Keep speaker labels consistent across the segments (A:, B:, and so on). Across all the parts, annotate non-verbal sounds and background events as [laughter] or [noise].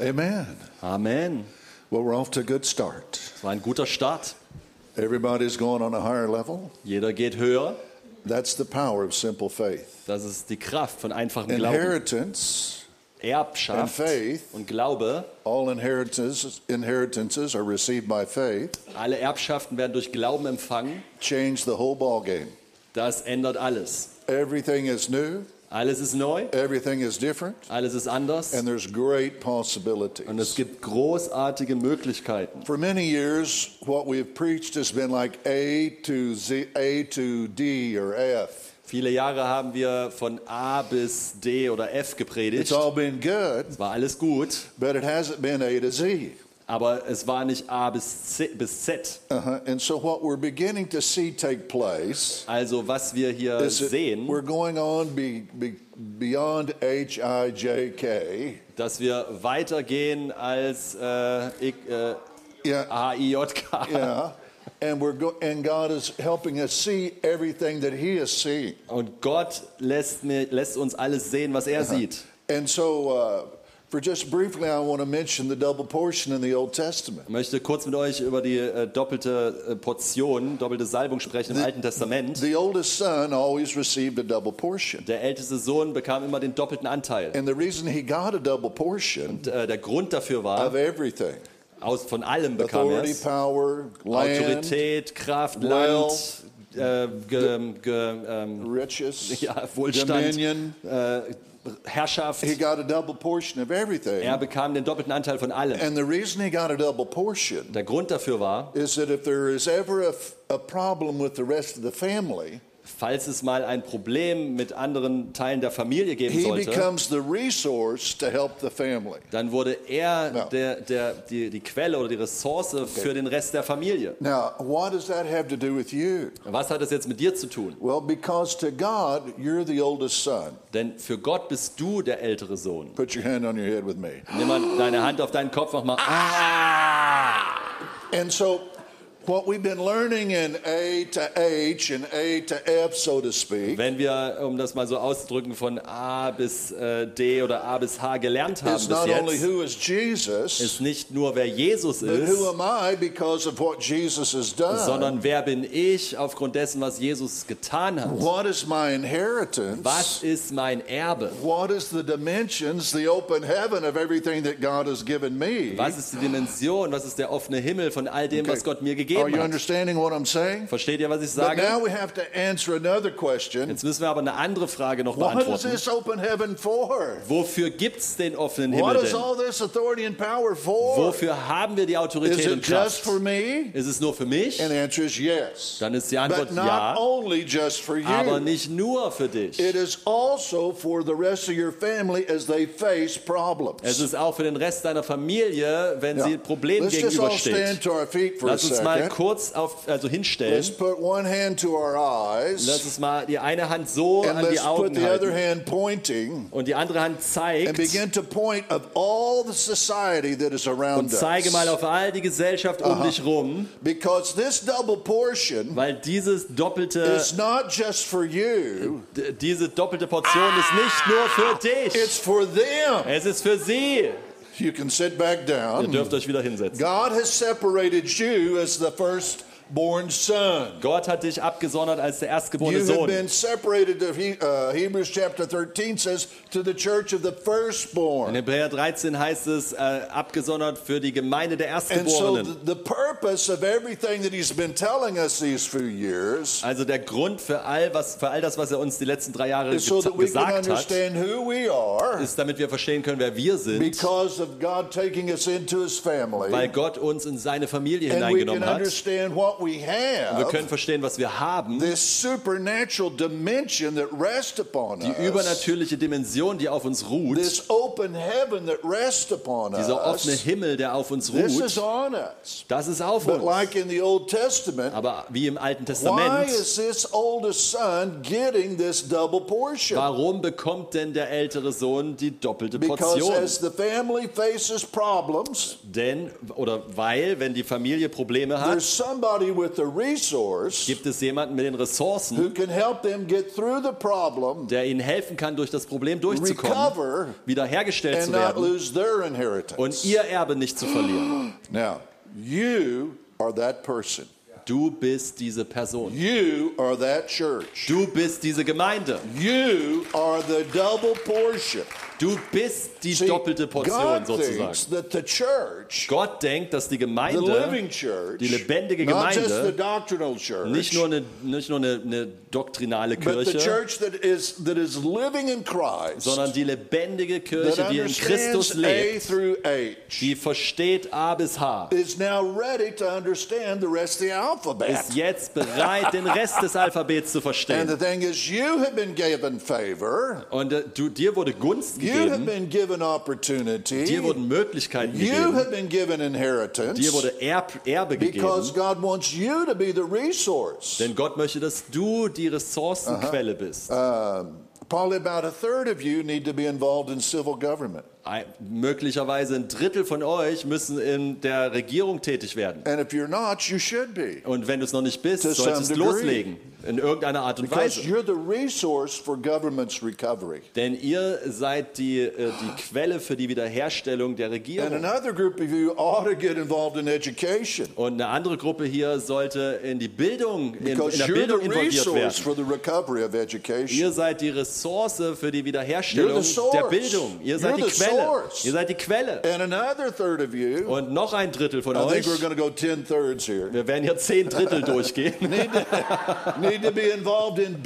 A: Amen.
B: Amen.
A: Well, we're off to a good start.
B: Es war ein guter Start.
A: Everybody's going on a higher level.
B: Jeder geht höher.
A: That's the power of simple faith.
B: Das ist die Kraft von einfachem Glauben.
A: Inheritance,
B: Erbschaft
A: and faith.
B: und Glaube.
A: all inheritances, inheritances are received by faith,
B: Alle Erbschaften werden durch Glauben empfangen.
A: change the whole ball game.
B: Das ändert alles.
A: Everything is
B: Alles ist neu,
A: everything is different,
B: alles ist anders
A: and there's great
B: und es
A: possibilities.
B: gibt großartige Möglichkeiten.
A: For many years, what we've preached has been like A to Z, A to D or F.
B: Viele Jahre haben wir von A bis D oder F gepredigt.
A: It's all been good,
B: Es war alles gut,
A: but it hasn't been A to Z.
B: aber es war nicht A bis Z. Bis Z.
A: Uh-huh. And so, what we're beginning to see take place
B: Also was wir hier sehen,
A: we're going on be, be, beyond H I J K.
B: dass wir weitergehen als äh, ich, äh,
A: Yeah,
B: A-I-J-K.
A: yeah. And we're go- and God is helping us see everything that He is seeing.
B: Und Gott lässt, mir, lässt uns alles sehen, was er sieht.
A: And so, uh, for just briefly, I want to mention the double portion in the Old Testament.
B: Ich möchte kurz mit euch über die äh, doppelte äh, Portion, doppelte Salbung sprechen im Alten Testament.
A: The oldest son always received a double portion.
B: Der älteste Sohn bekam immer den doppelten Anteil.
A: And the reason he got a double portion
B: Und, äh, der Grund dafür war,
A: of everything
B: aus, von allem bekam er
A: authority,
B: es.
A: power, land,
B: Autorität, Kraft, Land, äh, ge, ge, ähm,
A: riches, [laughs]
B: ja, Wohlstand,
A: dominion.
B: äh, Herrschaft.
A: He got a double portion of everything.
B: Er bekam den doppelten Anteil von allem.
A: And the reason he got a double portion
B: Der Grund dafür war,
A: is that if there is ever a, a problem with the rest of the family,
B: falls es mal ein Problem mit anderen Teilen der Familie geben sollte, dann wurde er
A: Ja.
B: der, der, die, die Quelle oder die Ressource für den Rest der Familie.
A: Now, what does that have to do with you?
B: Was hat das jetzt mit dir zu tun?
A: Well, because to God, you're the oldest son.
B: Denn für Gott bist du der ältere Sohn.
A: Put your hand on your head with me.
B: Nimm mal deine Hand auf deinen Kopf, mach mal. Ah!
A: And so,
B: Wenn wir, um das mal so auszudrücken, von A bis äh, D oder A bis H gelernt haben
A: is
B: bis
A: not only
B: jetzt,
A: who is Jesus,
B: ist nicht nur wer Jesus ist,
A: am I because of what Jesus has done.
B: sondern wer bin ich aufgrund dessen, was Jesus getan hat.
A: What is my inheritance?
B: Was ist mein Erbe?
A: What is the dimensions, the open heaven of everything that God has given me?
B: Was ist die Dimension? Was ist der offene Himmel von all dem,
A: Okay.
B: was Gott mir
A: Are
B: gegeben
A: you
B: hat?
A: understanding what I'm saying?
B: Versteht ihr, was ich
A: But
B: sage?
A: now we have to answer another question.
B: Jetzt müssen wir aber eine andere Frage noch
A: What is
B: beantworten.
A: this open heaven for?
B: Wofür gibt es den offenen
A: What
B: Himmel
A: is
B: denn?
A: all this authority and power for?
B: Wofür haben wir die
A: Is
B: Autorität
A: it
B: und
A: just
B: Kraft?
A: for me?
B: Ist es nur für mich?
A: And the answer is yes.
B: Dann ist die Antwort
A: But not
B: ja,
A: only just for
B: aber
A: you.
B: nicht nur für dich.
A: It is also for the rest of your family as they face problems.
B: Es ist auch für den Rest deiner Familie, wenn sie
A: Yeah.
B: Problemen
A: Let's just all
B: gegenübersteht.
A: stand to our feet for a
B: Lass uns mal
A: second.
B: kurz auf, also hinstellen.
A: Let's put one hand to our
B: Lass
A: eyes
B: uns mal die eine Hand so
A: and
B: an die Augen halten
A: hand pointing
B: und die andere Hand
A: and
B: zeigt
A: begin to point of all the society that is around
B: und zeige mal auf all die Gesellschaft um dich rum,
A: Because this double portion
B: weil dieses doppelte,
A: is not just for you,
B: diese doppelte Portion ist nicht nur für dich.
A: it's for them.
B: Es ist für sie.
A: You can sit back down.
B: Ihr dürft euch wieder hinsetzen.
A: God has separated you as the firstborn son.
B: Gott hat dich abgesondert als der erstgeborene
A: You have
B: Sohn.
A: been separated, He- uh, Hebrews chapter 13 says, to the church of the
B: In
A: firstborn.
B: Hebräer 13 heißt es, äh, abgesondert für die Gemeinde der
A: And so
B: Erstgeborenen.
A: the, the purpose of everything that he's been telling us these few years
B: Also der Grund für all, was, für all das, was er uns die letzten drei Jahre
A: is so that we can
B: gesagt hat,
A: understand who we are
B: ist, damit wir verstehen können, wer wir sind,
A: because of God taking us into his family.
B: weil Gott uns in seine Familie
A: And we can
B: hineingenommen hat.
A: understand what we
B: Wir können
A: have,
B: verstehen, was wir haben.
A: this supernatural dimension that rests upon
B: Die übernatürliche Dimension, die auf uns ruht,
A: this open heaven that rests upon
B: dieser offene Himmel, der auf uns
A: this is
B: ruht,
A: on us.
B: das ist auf
A: But
B: uns.
A: like in the Old Testament,
B: Aber wie im Alten
A: why
B: Testament,
A: is this oldest son getting this double portion?
B: warum bekommt denn der ältere Sohn die doppelte
A: Because
B: Portion?
A: as the family faces problems,
B: Denn, oder weil, wenn die Familie Probleme hat,
A: there's somebody somebody with the resource
B: gibt es jemanden mit den Ressourcen,
A: who can help them get through the problem,
B: der ihnen helfen kann, durch das Problem durchzukommen,
A: recover,
B: wiederhergestellt
A: and
B: zu
A: not
B: werden
A: lose their
B: und
A: inheritance.
B: ihr Erbe nicht zu verlieren. [gasps]
A: Now, you are that person.
B: Du bist diese Person.
A: You are that church.
B: Du bist diese Gemeinde.
A: You are the double portion.
B: Du bist die
A: See,
B: doppelte Portion
A: God
B: sozusagen.
A: thinks that the church,
B: Gott denkt, dass die Gemeinde
A: church,
B: die lebendige Gemeinde,
A: church,
B: nicht nur eine, nicht nur eine, eine doktrinale Kirche,
A: that is that is Christ,
B: sondern die lebendige Kirche, die in Christus lebt,
A: H,
B: die versteht A bis H,
A: is now ready to understand the rest of the alphabet.
B: ist jetzt bereit, den Rest des Alphabets zu
A: And
B: verstehen.
A: the thing is, you have been given favor.
B: Und äh, du, dir wurde Gunst
A: have
B: gegeben,
A: been given opportunity.
B: dir wurden Möglichkeiten
A: You
B: gegeben,
A: have been given inheritance.
B: dir wurde Erb, Erbe
A: Because
B: gegeben,
A: God wants you to be the resource.
B: denn Gott möchte, dass du die Ressourcenquelle bist.
A: Um, probably about a third of you need to be involved in civil government.
B: Möglicherweise ein Drittel von euch müssen in der Regierung tätig werden.
A: And if you're not, you should be.
B: Und wenn du es noch nicht bist, solltest du loslegen. In irgendeiner Art und
A: Because
B: Weise.
A: you're the resource for government's recovery.
B: Denn ihr seid die, äh, die Quelle für die Wiederherstellung der
A: And
B: Regierung.
A: another group of you ought to get involved in education.
B: Und eine andere Gruppe hier sollte in die Bildung, in, in der Bildung involviert werden. Ihr seid die Ressource für die Wiederherstellung der Bildung. Ihr seid die
A: the
B: Quelle. Ihr seid die Quelle.
A: And another third of you,
B: Und noch ein Drittel von
A: I
B: euch,
A: think we're going to go 10 thirds here,
B: wir werden hier zehn Drittel [laughs] durchgehen,
A: need to, need to in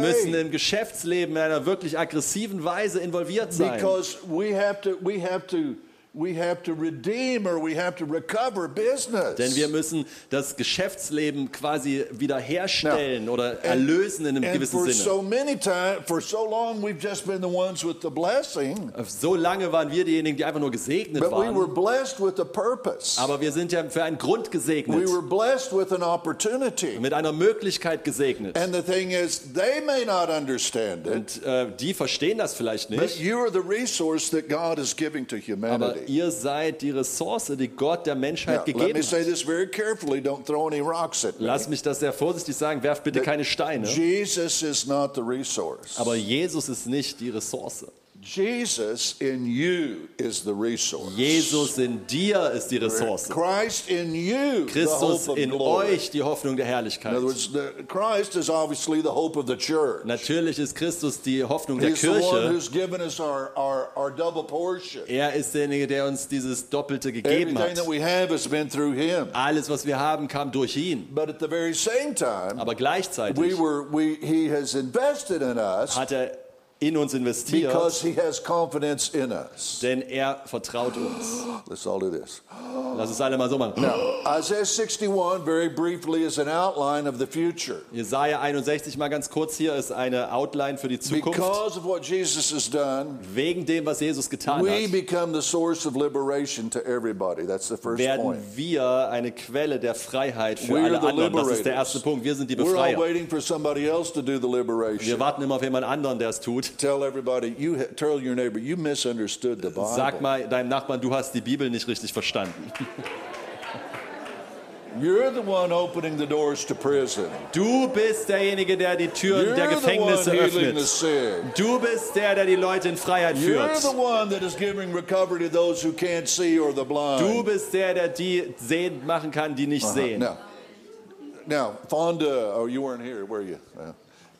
B: müssen im Geschäftsleben in einer wirklich aggressiven Weise involviert sein.
A: Because we have to, we have to, we have to redeem or we have to recover business.
B: Denn wir müssen das Geschäftsleben quasi wiederherstellen oder erlösen in einem
A: and
B: gewissen
A: for
B: Sinne.
A: so many times, for so long, we've just been the ones with the blessing,
B: So lange waren wir diejenigen, die einfach nur gesegnet
A: but we were
B: waren.
A: blessed with a purpose.
B: Aber wir sind ja für einen Grund
A: We
B: gesegnet,
A: were blessed with an opportunity.
B: mit einer Möglichkeit gesegnet.
A: And the thing is, they may not understand it,
B: Und äh, die verstehen das vielleicht
A: but
B: nicht.
A: you are the resource that God is giving to
B: Aber
A: humanity.
B: Ihr seid die Ressource, die Gott der
A: Now,
B: Menschheit
A: let
B: gegeben
A: me say
B: hat.
A: this very carefully. Don't throw any rocks at me.
B: Lass mich das sehr vorsichtig sagen, werft bitte keine Steine.
A: Jesus is not the resource.
B: Aber Jesus ist nicht die Ressource.
A: Jesus in you is the resource.
B: Jesus in dir ist die Ressource.
A: Christ in you, the
B: Christus
A: hope
B: in euch die Hoffnung der
A: In
B: Herrlichkeit.
A: other words, the, Christ is obviously the hope of the church.
B: Natürlich ist Christus die Hoffnung der
A: He's the one
B: Kirche.
A: who's given us our, our, our double portion.
B: Er ist derjenige, der uns dieses Doppelte gegeben
A: Everything that
B: hat.
A: we have has been through him.
B: Alles, was wir haben, kam durch ihn.
A: But at the very same time,
B: Aber
A: we
B: gleichzeitig
A: were we he has invested in us
B: hat er in uns investiert,
A: because he has confidence in us.
B: denn er vertraut uns.
A: Let's all do this.
B: Lass uns alle mal so machen.
A: Isaiah 61 very briefly is an outline of the future.
B: Jesaja 61 mal ganz kurz hier ist eine Outline für die Zukunft.
A: Because of what Jesus has done,
B: Wegen dem, was Jesus getan
A: we
B: hat,
A: become the source of liberation to everybody. That's the first
B: werden
A: point.
B: wir eine Quelle der Freiheit für
A: We're
B: alle anderen. Das ist der erste Punkt. Wir sind die
A: We're all
B: Befreier.
A: waiting for somebody else to do the
B: Wir
A: liberation.
B: warten immer auf jemand anderen, der es tut.
A: Tell everybody, you tell your neighbor, you misunderstood the Bible.
B: Sag mal deinem Nachbarn, du hast die Bibel nicht richtig verstanden. [laughs]
A: You're the one opening the doors to prison.
B: Du bist derjenige, der die Türen
A: You're
B: der
A: the one
B: Gefängnisse
A: the
B: öffnet. Du bist der, der die Leute in Freiheit
A: You're
B: führt.
A: the one that is giving recovery to those who can't see or the blind.
B: Du bist der, der die sehend machen kann, die nicht sehen.
A: Now, now, Fonda, oh, you weren't here, were you? Uh,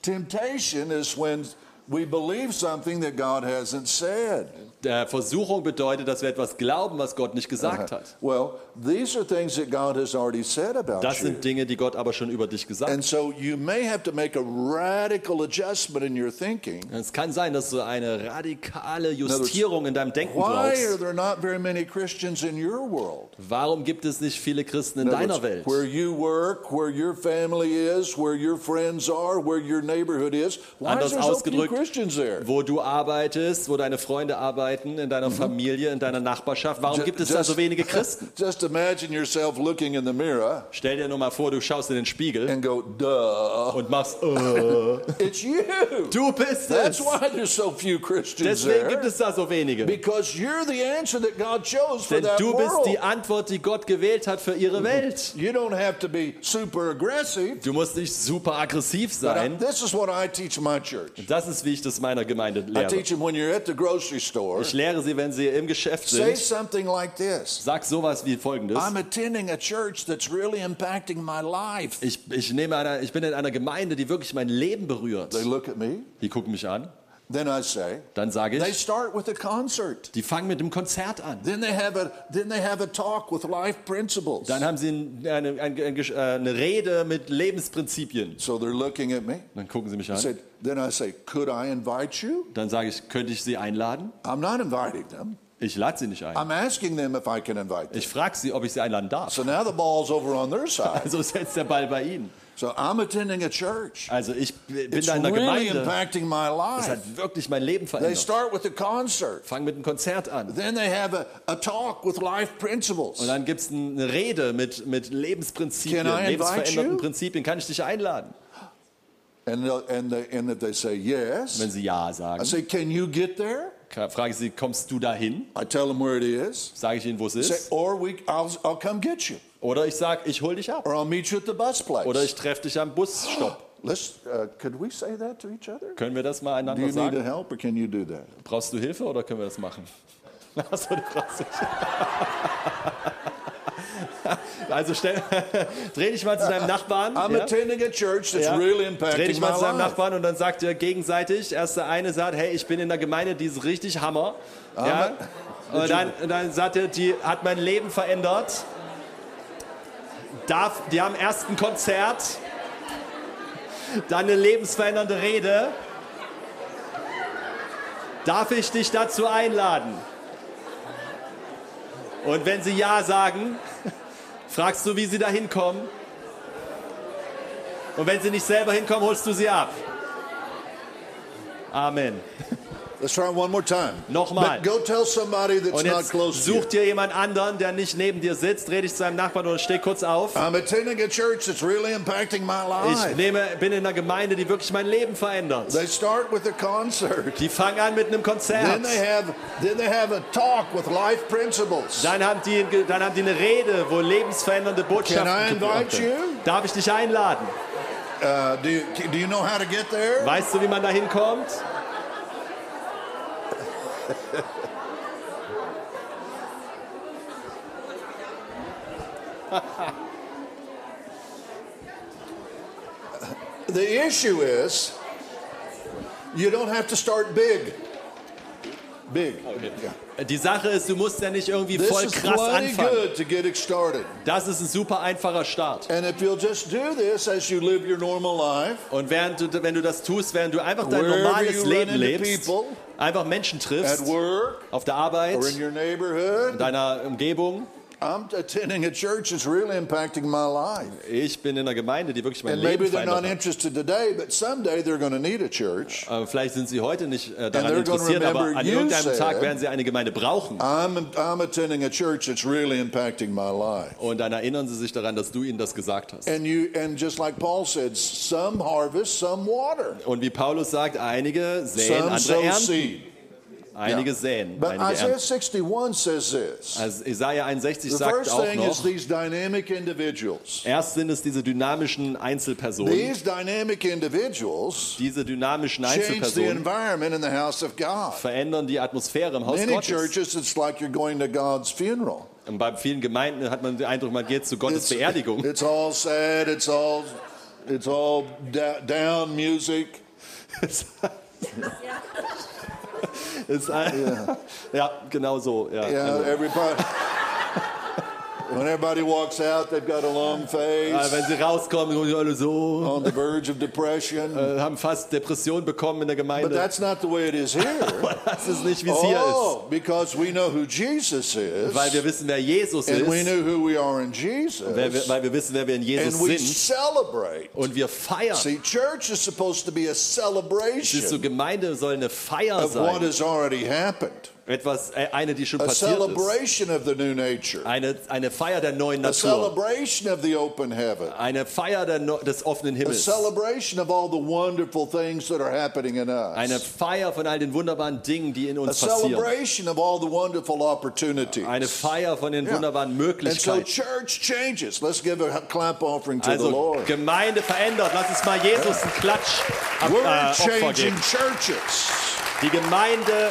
A: temptation is when we believe something that God hasn't said.
B: Versuchung bedeutet, dass wir etwas glauben, was Gott nicht gesagt hat.
A: Well, these are things that God has already said about
B: Das sind Dinge, die Gott aber schon über dich gesagt
A: And
B: hat.
A: so you may have to make a radical adjustment in your thinking.
B: Es kann sein, dass du eine radikale Justierung in deinem Denken
A: Why are
B: brauchst.
A: there not very many Christians in your world?
B: Warum gibt es nicht viele Christen in deiner Welt?
A: Where you work, where your family is, where your friends are, where your neighborhood is. Why is
B: Anders
A: there so few
B: ausgedrückt,
A: Christians there?
B: wo du arbeitest, wo deine Freunde arbeiten, in deiner Familie, in deiner Nachbarschaft. Warum gibt es da so wenige [laughs] Christen?
A: Just imagine yourself looking in the mirror
B: Stell dir nur mal vor, du schaust in den Spiegel
A: and go, duh.
B: und machst, äh, [laughs]
A: It's you.
B: du bist
A: That's
B: es.
A: why there's so few Christians
B: Deswegen gibt
A: there.
B: es da so wenige.
A: Because you're the answer that God chose for
B: Denn
A: that
B: du bist die
A: world.
B: Antwort, die Gott gewählt hat für ihre Welt.
A: You don't have to be super aggressive.
B: Du musst nicht super aggressiv
A: But I,
B: sein.
A: this is what I teach my church.
B: Das ist, wie ich das meiner Gemeinde
A: I
B: lehre.
A: teach them when you're at the grocery store,
B: Ich lehre sie, wenn sie im Geschäft
A: say
B: sind.
A: something like this.
B: Sag sowas wie folgendes.
A: I'm attending a church that's really impacting my life.
B: Ich, ich, nehme einer, ich bin in einer Gemeinde, die wirklich mein Leben berührt.
A: They look at me.
B: Die gucken mich an.
A: Then I say,
B: Dann sage
A: they
B: ich,
A: start with a concert.
B: die fangen mit dem Konzert an.
A: Then they have a then they have a talk with life principles.
B: Dann haben sie ein- eine, eine, eine, äh, eine Rede mit Lebensprinzipien.
A: So they're looking at me.
B: Dann gucken sie mich
A: I
B: an.
A: said, then I say, could I invite you?
B: Dann sage ich, könnte ich sie einladen?
A: I'm not inviting them.
B: Ich lade sie nicht ein.
A: I'm asking them if I can invite them.
B: Ich frage sie, ob ich sie einladen darf.
A: So now the ball's over on their [laughs] side.
B: Also ist jetzt der Ball bei ihnen.
A: So I'm attending a church.
B: Also ich bin
A: It's
B: da in einer
A: really
B: Gemeinde.
A: impacting my
B: Das
A: life.
B: hat wirklich mein Leben
A: They
B: verändert.
A: start with a concert.
B: Fang mit einem Konzert an.
A: Then they have a, a talk with life principles.
B: Und dann gibt es eine Rede mit, mit Lebensprinzipien,
A: I
B: lebensverändernden? Prinzipien. Kann ich dich einladen?
A: And, and, they, and if they say yes,
B: Wenn sie Ja
A: I
B: sagen,
A: say, can you get there?
B: Frage ich sie, kommst du dahin?
A: I tell them where it is.
B: Sage ich ihnen, wo es
A: Say,
B: ist.
A: or we, I'll, I'll come get you.
B: Oder ich sage, ich hol dich ab.
A: Or I'll meet you at the bus place.
B: Oder ich treffe dich am Busstopp. [gasps]
A: Let's, uh, could we say that to each other?
B: Können wir das mal
A: Do
B: einander
A: you need
B: sagen?
A: help or can you do that?
B: Brauchst du Hilfe oder können wir das machen? [laughs] Achso, du brauchst nicht. [laughs] [laughs] Also stell, [laughs] dreh dich mal zu deinem Nachbarn.
A: I'm
B: ja?
A: attending a church that's
B: Ja.
A: really
B: Dreh
A: impacting
B: dich
A: my
B: mal zu deinem. Nachbarn und dann sagt ihr gegenseitig, erst der eine sagt, hey, ich bin in der Gemeinde, die ist richtig Hammer. Ja? Und dann, und dann sagt er, die hat mein Leben verändert. Darf, die haben erst ein Konzert, dann eine lebensverändernde Rede. Darf ich dich dazu einladen? Und wenn sie Ja sagen, fragst du, wie sie da hinkommen. Und wenn sie nicht selber hinkommen, holst du sie ab. Amen.
A: Let's try one more time.
B: Nochmal.
A: But go tell somebody that's
B: Und
A: not
B: jetzt
A: close to you.
B: such dir jemand anderen, der nicht neben dir sitzt, dreh dich zu deinem Nachbarn oder steh kurz auf.
A: I'm attending a church that's really impacting my
B: Ich
A: life.
B: nehme, bin in einer Gemeinde, die wirklich mein Leben verändert.
A: They start with a concert.
B: Die fangen an mit einem Konzert.
A: Then they have then they have a talk with life principles.
B: Dann haben, die, dann haben die eine Rede, wo lebensverändernde Botschaften
A: Can I invite you?
B: Darf ich dich einladen?
A: Uh, do, you, do you know how to get there?
B: Weißt du, wie man da hinkommt? [laughs]
A: The issue is you don't have to start big. Big. Yeah.
B: Die Sache ist, du musst ja nicht irgendwie
A: This
B: voll krass anfangen. Das ist ein super einfacher Start.
A: Life,
B: Und während du, wenn du das tust, während du einfach dein normales Leben lebst,
A: people,
B: einfach Menschen triffst,
A: work
B: auf der Arbeit,
A: in
B: in deiner Umgebung.
A: I'm attending a church that's really impacting my life.
B: Ich bin in einer Gemeinde, die wirklich mein
A: And
B: Leben
A: maybe they're not interested today, but someday they're going to need a church.
B: Äh, Vielleicht sind sie heute nicht
A: And
B: daran interessiert, aber an irgendeinem
A: said-
B: Tag werden sie eine Gemeinde brauchen.
A: I'm, I'm attending a church that's really impacting my life.
B: Und dann erinnern sie sich daran, dass du ihnen das gesagt hast.
A: And you and just like Paul said, some harvest, some water,
B: Und wie Paulus sagt, einige säen,
A: some
B: andere ernten.
A: seed.
B: Einige
A: Yeah.
B: säen,
A: But
B: einige
A: Isaiah
B: ernten.
A: 61 says this.
B: Also Jesaja 61
A: The
B: sagt
A: first
B: auch
A: thing is
B: noch,
A: these dynamic individuals.
B: erst sind es diese dynamischen Einzelpersonen,
A: These dynamic individuals
B: diese dynamischen
A: change the
B: Einzelpersonen
A: environment in the house of God.
B: verändern die Atmosphäre im Haus
A: Many
B: Gottes.
A: churches, it's like you're going to God's funeral.
B: Und bei vielen Gemeinden hat man den Eindruck, man geht zu Gottes
A: It's,
B: Beerdigung.
A: it's all sad. It's all, it's all da- down music. [laughs] [laughs]
B: Ein, [laughs] ja. genau so. Ja.
A: Yeah,
B: Also,
A: everybody. When everybody walks out, they've got a long
B: face.
A: face,
B: wenn sie rauskommen, sind alle so,
A: on the verge of depression. [laughs]
B: äh, haben fast Depression bekommen in der
A: But that's not the way it is here. [laughs]
B: Aber das ist nicht, wie es hier
A: Oh, because we know who Jesus
B: ist. Weil wir
A: is,
B: wissen, wer Jesus
A: and we know who we are in
B: Wer, wir-
A: Jesus,
B: weil wir wissen, wer wir in Jesus
A: and we
B: sind.
A: celebrate.
B: Und wir feiern.
A: See, church is supposed to be a
B: Siehst du,
A: celebration
B: Gemeinde soll eine Feier
A: of what has already happened,
B: Etwas, äh, eine, die schon
A: a
B: passiert ist.
A: of the new nature,
B: Eine, eine Feier der neuen
A: a
B: Natur.
A: celebration of the open heaven,
B: Eine Feier der, des offenen
A: a
B: Himmels.
A: celebration of all the wonderful things that are happening in
B: Eine Feier von all den wunderbaren Dingen, die in
A: a
B: uns passieren.
A: celebration of all the wonderful opportunities.
B: Eine Feier von den
A: Yeah.
B: wunderbaren
A: And so
B: Möglichkeiten.
A: church changes. Let's give a clap offering to the
B: Also
A: Lord.
B: Gemeinde verändert. Lass uns mal Jesus einen Klatsch ab,
A: We're
B: äh,
A: changing churches.
B: Die Gemeinde,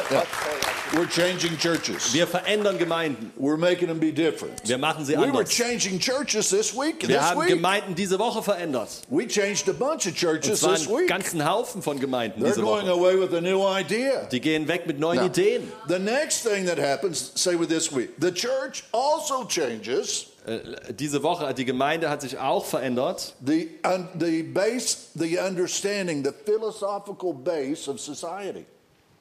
A: We're changing churches.
B: wir verändern Gemeinden.
A: We're making them be different.
B: Wir machen sie
A: We were
B: anders.
A: changing churches this week.
B: Wir
A: This
B: haben
A: week.
B: Gemeinden diese Woche verändert.
A: We changed a bunch of
B: Und
A: churches
B: zwar
A: this
B: einen ganzen Haufen von Gemeinden
A: They're
B: diese
A: going
B: Woche.
A: away with a new idea.
B: Die gehen weg mit neuen
A: Now,
B: Ideen.
A: the next thing that happens, say with this week, the church also changes
B: Äh, Diese Woche, die Gemeinde hat sich auch verändert.
A: the the base, the understanding, the philosophical base of society.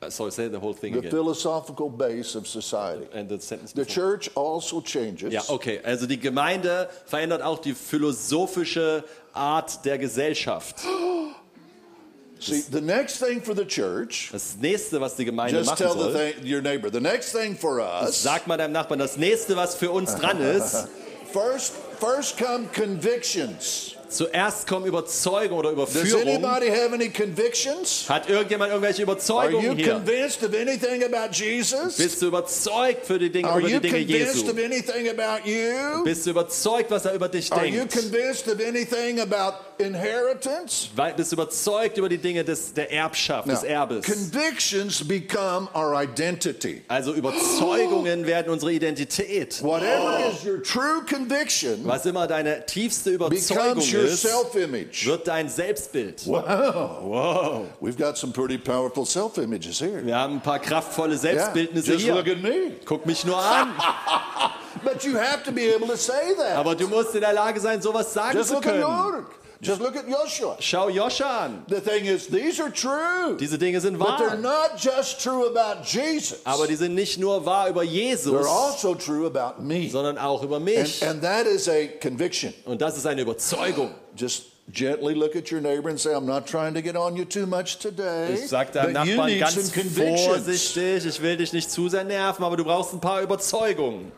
B: Uh, Sorry, say the whole thing
A: The
B: again.
A: philosophical base of society.
B: And the sentence
A: The
B: before.
A: church also changes.
B: Ja, okay. Also die Gemeinde verändert auch die philosophische Art der Gesellschaft. [gasps]
A: See, the next thing for the church,
B: Das nächste, was die Gemeinde
A: just
B: machen
A: tell the
B: soll,
A: thing, your neighbor, the next thing for us,
B: sag mal deinem Nachbarn, das nächste, was für uns dran ist, [laughs]
A: first, first come convictions.
B: Zuerst kommen Überzeugung oder Überführung. Hat irgendjemand irgendwelche Überzeugungen hier? Bist du überzeugt für die Dinge,
A: Are
B: über die Dinge Jesu? Bist du überzeugt, was er über dich
A: Are
B: denkt?
A: Inheritance?
B: Bist überzeugt über die Dinge des, der Erbschaft, des Erbes?
A: convictions become our identity.
B: Also Überzeugungen werden unsere Identität.
A: Whatever is your true conviction
B: Was immer deine tiefste Überzeugung
A: becomes your
B: ist,
A: self-image.
B: wird dein Selbstbild.
A: Wow.
B: Wow.
A: We've got some pretty powerful self-images here.
B: Wir haben ein paar kraftvolle
A: Yeah,
B: Selbstbildnisse
A: just look
B: hier.
A: at me.
B: Guck mich nur an. [laughs]
A: But you have to be able to say that.
B: Aber du musst in der Lage sein, sowas sagen
A: Just
B: zu
A: look at
B: können.
A: Just look at Joshua.
B: Schau Joscha an.
A: The thing is, these are true.
B: Diese Dinge sind
A: But they're
B: wahr.
A: not just true about Jesus.
B: Aber die sind nicht nur wahr über Jesus,
A: They're also true about me.
B: sondern auch über
A: And,
B: mich.
A: and that is a conviction.
B: Und das ist eine Überzeugung.
A: Just gently look at your neighbor and say, I'm not trying to get on you too much today.
B: Ich sag deinem Nachbarn ganz vorsichtig, ich will dich nicht zu sehr nerven, aber du brauchst ein paar Überzeugungen.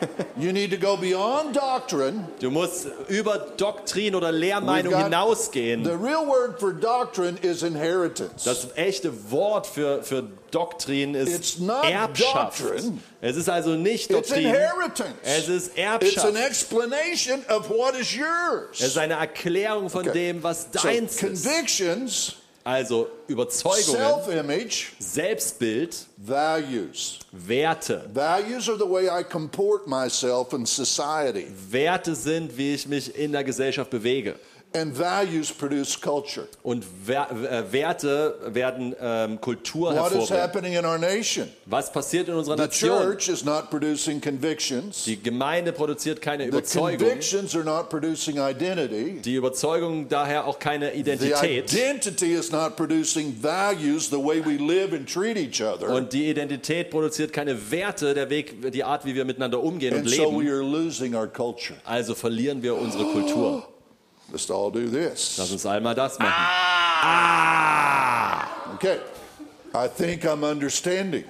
B: [laughs]
A: You need to go beyond doctrine.
B: Du musst über Doktrin oder Lehrmeinung hinausgehen.
A: The real word for doctrine is inheritance.
B: Das echte Wort für, für Doktrin
A: It's
B: ist
A: not
B: Erbschaft.
A: doctrine.
B: Es ist also nicht
A: it's
B: Doktrin,
A: inheritance.
B: es ist
A: It's
B: Erbschaft.
A: an explanation of what is yours.
B: Es ist eine Erklärung von
A: Okay.
B: dem, was
A: So,
B: deins ist.
A: convictions,
B: Also Überzeugungen, Selbstbild,
A: values.
B: Werte.
A: Values are the way I comport myself in society.
B: Werte sind, wie ich mich in der Gesellschaft bewege.
A: And values produce culture.
B: Und äh, Werte werden ähm, Kultur
A: What is happening in our nation?
B: Was passiert in unserer
A: The
B: Nation?
A: church is not producing convictions.
B: Die Gemeinde produziert keine
A: The
B: Überzeugung.
A: convictions are not producing identity.
B: Die Überzeugung daher auch keine
A: The
B: Identität.
A: identity is not producing values, the way we live and treat each other.
B: Und die Identität produziert keine Werte, der Weg, die Art, wie wir miteinander umgehen und
A: And so we
B: leben.
A: are losing our culture.
B: Also verlieren wir unsere Kultur. [gasps]
A: Let's all do
B: Lass
A: this.
B: uns einmal das machen. Ah!
A: Okay. I think I'm understanding.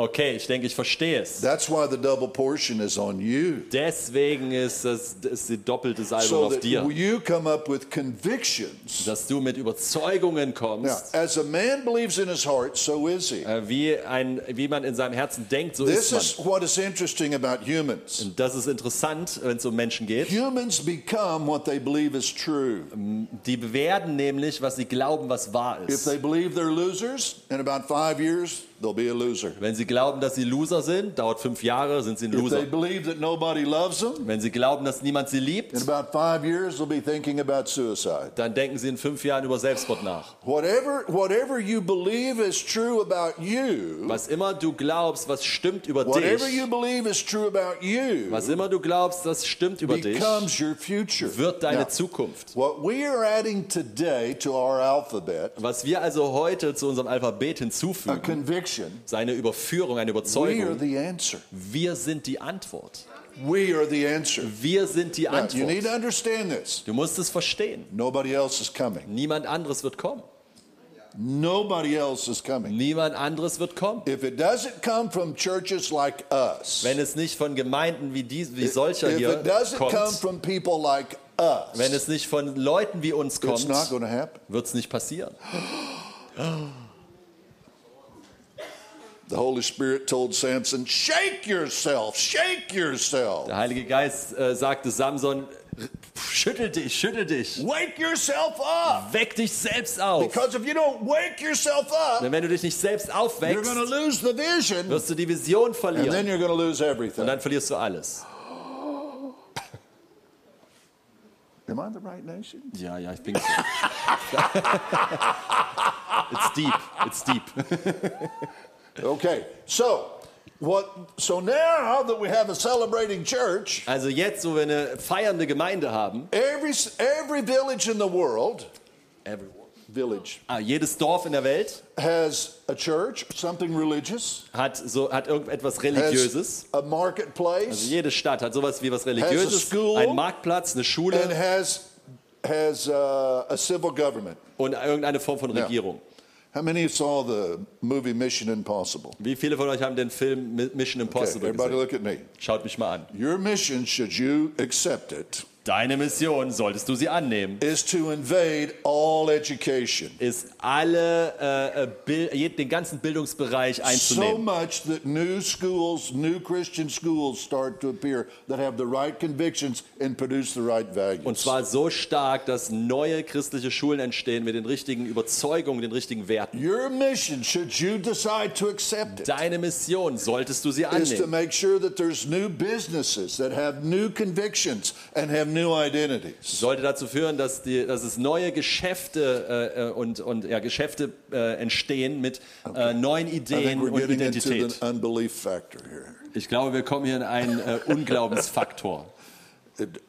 B: Okay, ich denke, ich verstehe es.
A: That's why the double portion is on you.
B: Deswegen ist das ist die doppelte Salbung
A: So
B: auf
A: that
B: dir.
A: you come up with convictions.
B: Dass du mit Überzeugungen
A: Now,
B: kommst,
A: as a man believes in his heart, so is he.
B: äh, wie, ein, wie man in seinem Herzen denkt, so
A: This
B: ist man.
A: This is what is interesting about humans.
B: Und das ist interessant, wenn es um Menschen geht.
A: Humans become what they believe is true.
B: Die werden nämlich, was sie glauben, was wahr ist.
A: If they believe they're losers, in about five years, they'll be a loser.
B: Wenn sie glauben, dass sie Loser sind, dauert fünf Jahre, sind sie ein
A: If
B: Loser.
A: they believe that nobody loves them,
B: Wenn sie glauben, dass niemand sie liebt,
A: in about five years they'll be thinking about suicide.
B: dann denken sie in fünf Jahren über Selbstmord nach.
A: Whatever, whatever you believe is true about you,
B: Was immer du glaubst, was stimmt über
A: whatever
B: dich,
A: you believe is true about you,
B: was immer du glaubst, das stimmt über dich,
A: becomes your future.
B: wird deine
A: Now,
B: Zukunft.
A: what we are adding today to our alphabet,
B: Was wir also heute zu unserem Alphabet hinzufügen, seine Überführung, eine Überzeugung, wir sind die Antwort.
A: We are the answer.
B: Wir sind die
A: Now, you need
B: Antwort.
A: to understand this.
B: Du musst es verstehen.
A: Nobody else is coming.
B: Niemand anderes wird kommen.
A: Nobody else is coming.
B: Niemand anderes wird kommen.
A: If it doesn't come from churches like us,
B: Wenn es nicht von Gemeinden wie, dies, wie solcher
A: if
B: hier
A: it doesn't come
B: kommt,
A: from people like us,
B: wenn es nicht von Leuten wie uns kommt, wird es nicht passieren. [gasps]
A: The Holy Spirit told Samson, "Shake yourself, shake yourself,
B: Der Heilige Geist äh, sagte Samson, schüttel dich, schüttel dich,
A: wake yourself up."
B: weck dich selbst auf.
A: Because if you don't wake yourself up,
B: Denn wenn du dich nicht selbst aufweckst, you're
A: going to lose the vision,
B: wirst du die Vision verlieren.
A: and then you're going to lose
B: Und
A: everything.
B: dann verlierst du alles. [gasps]
A: Am I the right nation?
B: Ja, ja, ich bin. [laughs] It's deep. It's deep. [laughs]
A: Okay, so what? So now that we have a celebrating church,
B: Also jetzt, wo wir eine feiernde Gemeinde haben,
A: every every village in the world, village
B: ah, jedes Dorf in der Welt
A: has a church, something religious,
B: hat so hat irgendetwas Religiöses.
A: a marketplace,
B: Also jede Stadt hat sowas wie was Religiöses,
A: school
B: ein Marktplatz, eine
A: and
B: Schule
A: has has uh, a civil government.
B: und irgendeine Form von Regierung.
A: How many saw the movie Mission Impossible?
B: Wie viele von euch haben den Film Mi- Mission
A: Okay,
B: Impossible
A: everybody
B: gesehen?
A: look at me.
B: Schaut mich mal an.
A: Your mission, should you accept it,
B: Deine Mission, solltest du sie annehmen,
A: is to invade all education.
B: ist alle äh, äh, den ganzen Bildungsbereich
A: So
B: einzunehmen.
A: much that new schools, new Christian schools start to appear that have the right convictions and produce the right values.
B: Und zwar so stark, dass neue christliche Schulen entstehen mit den richtigen Überzeugungen, den richtigen Werten.
A: Your mission, should you decide to accept it,
B: Deine Mission, solltest du sie
A: is to
B: annehmen,
A: make sure that there's new businesses that have new convictions and have new.
B: Sollte dazu führen, dass, die, dass es neue Geschäfte äh, äh, und, und ja, Geschäfte äh, entstehen mit äh, neuen
A: I think
B: Ideen und Identität. Ich glaube, wir kommen hier in einen äh, Unglaubensfaktor.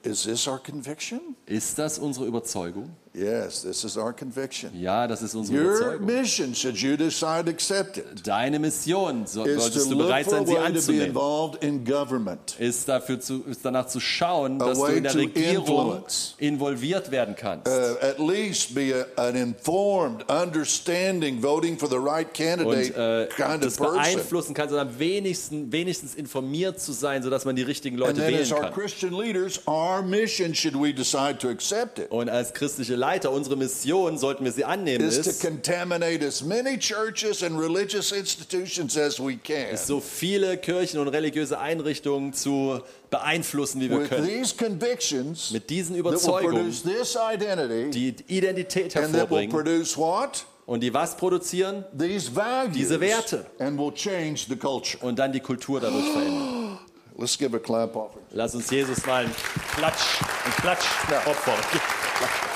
A: Is this our conviction?
B: Ist das unsere Überzeugung?
A: Yes, this is our conviction.
B: Ja, das ist unsere
A: Your
B: Überzeugung.
A: mission, should you decide to accept it,
B: Deine Mission, so,
A: is to
B: solltest du
A: look
B: bereit
A: for a
B: sein, sie
A: way to be
B: anzunehmen,
A: involved in government.
B: ist, dafür zu, ist danach zu schauen, dass du
A: way
B: in der
A: to
B: Regierung
A: influence.
B: involviert werden kannst.
A: Uh, at least be a, an informed, understanding, voting for the right candidate
B: und äh,
A: kind
B: das
A: of person.
B: beeinflussen kannst und am wenigsten, wenigstens informiert zu sein, sodass man die richtigen
A: And
B: Leute
A: then
B: wählen
A: as our
B: kann.
A: Christian leaders, our mission, should we decide to accept it,
B: Und als christliche Leiter, unsere Mission, sollten wir sie annehmen,
A: is to
B: ist,
A: contaminate as many churches and religious institutions as we can
B: so viele Kirchen und religiöse Einrichtungen zu beeinflussen, wie wir
A: with
B: können.
A: these convictions
B: Mit diesen
A: that will
B: Überzeugungen,
A: produce this identity
B: die Identität
A: and that will
B: hervorbringen
A: produce what?
B: und die was produzieren
A: These values
B: Diese Werte.
A: and will change the culture.
B: und dann die Kultur dadurch [gasps] verändern.
A: Let's give a clap offering.
B: Lass uns Jesus mal einen Klatsch, einen Klatsch opfern.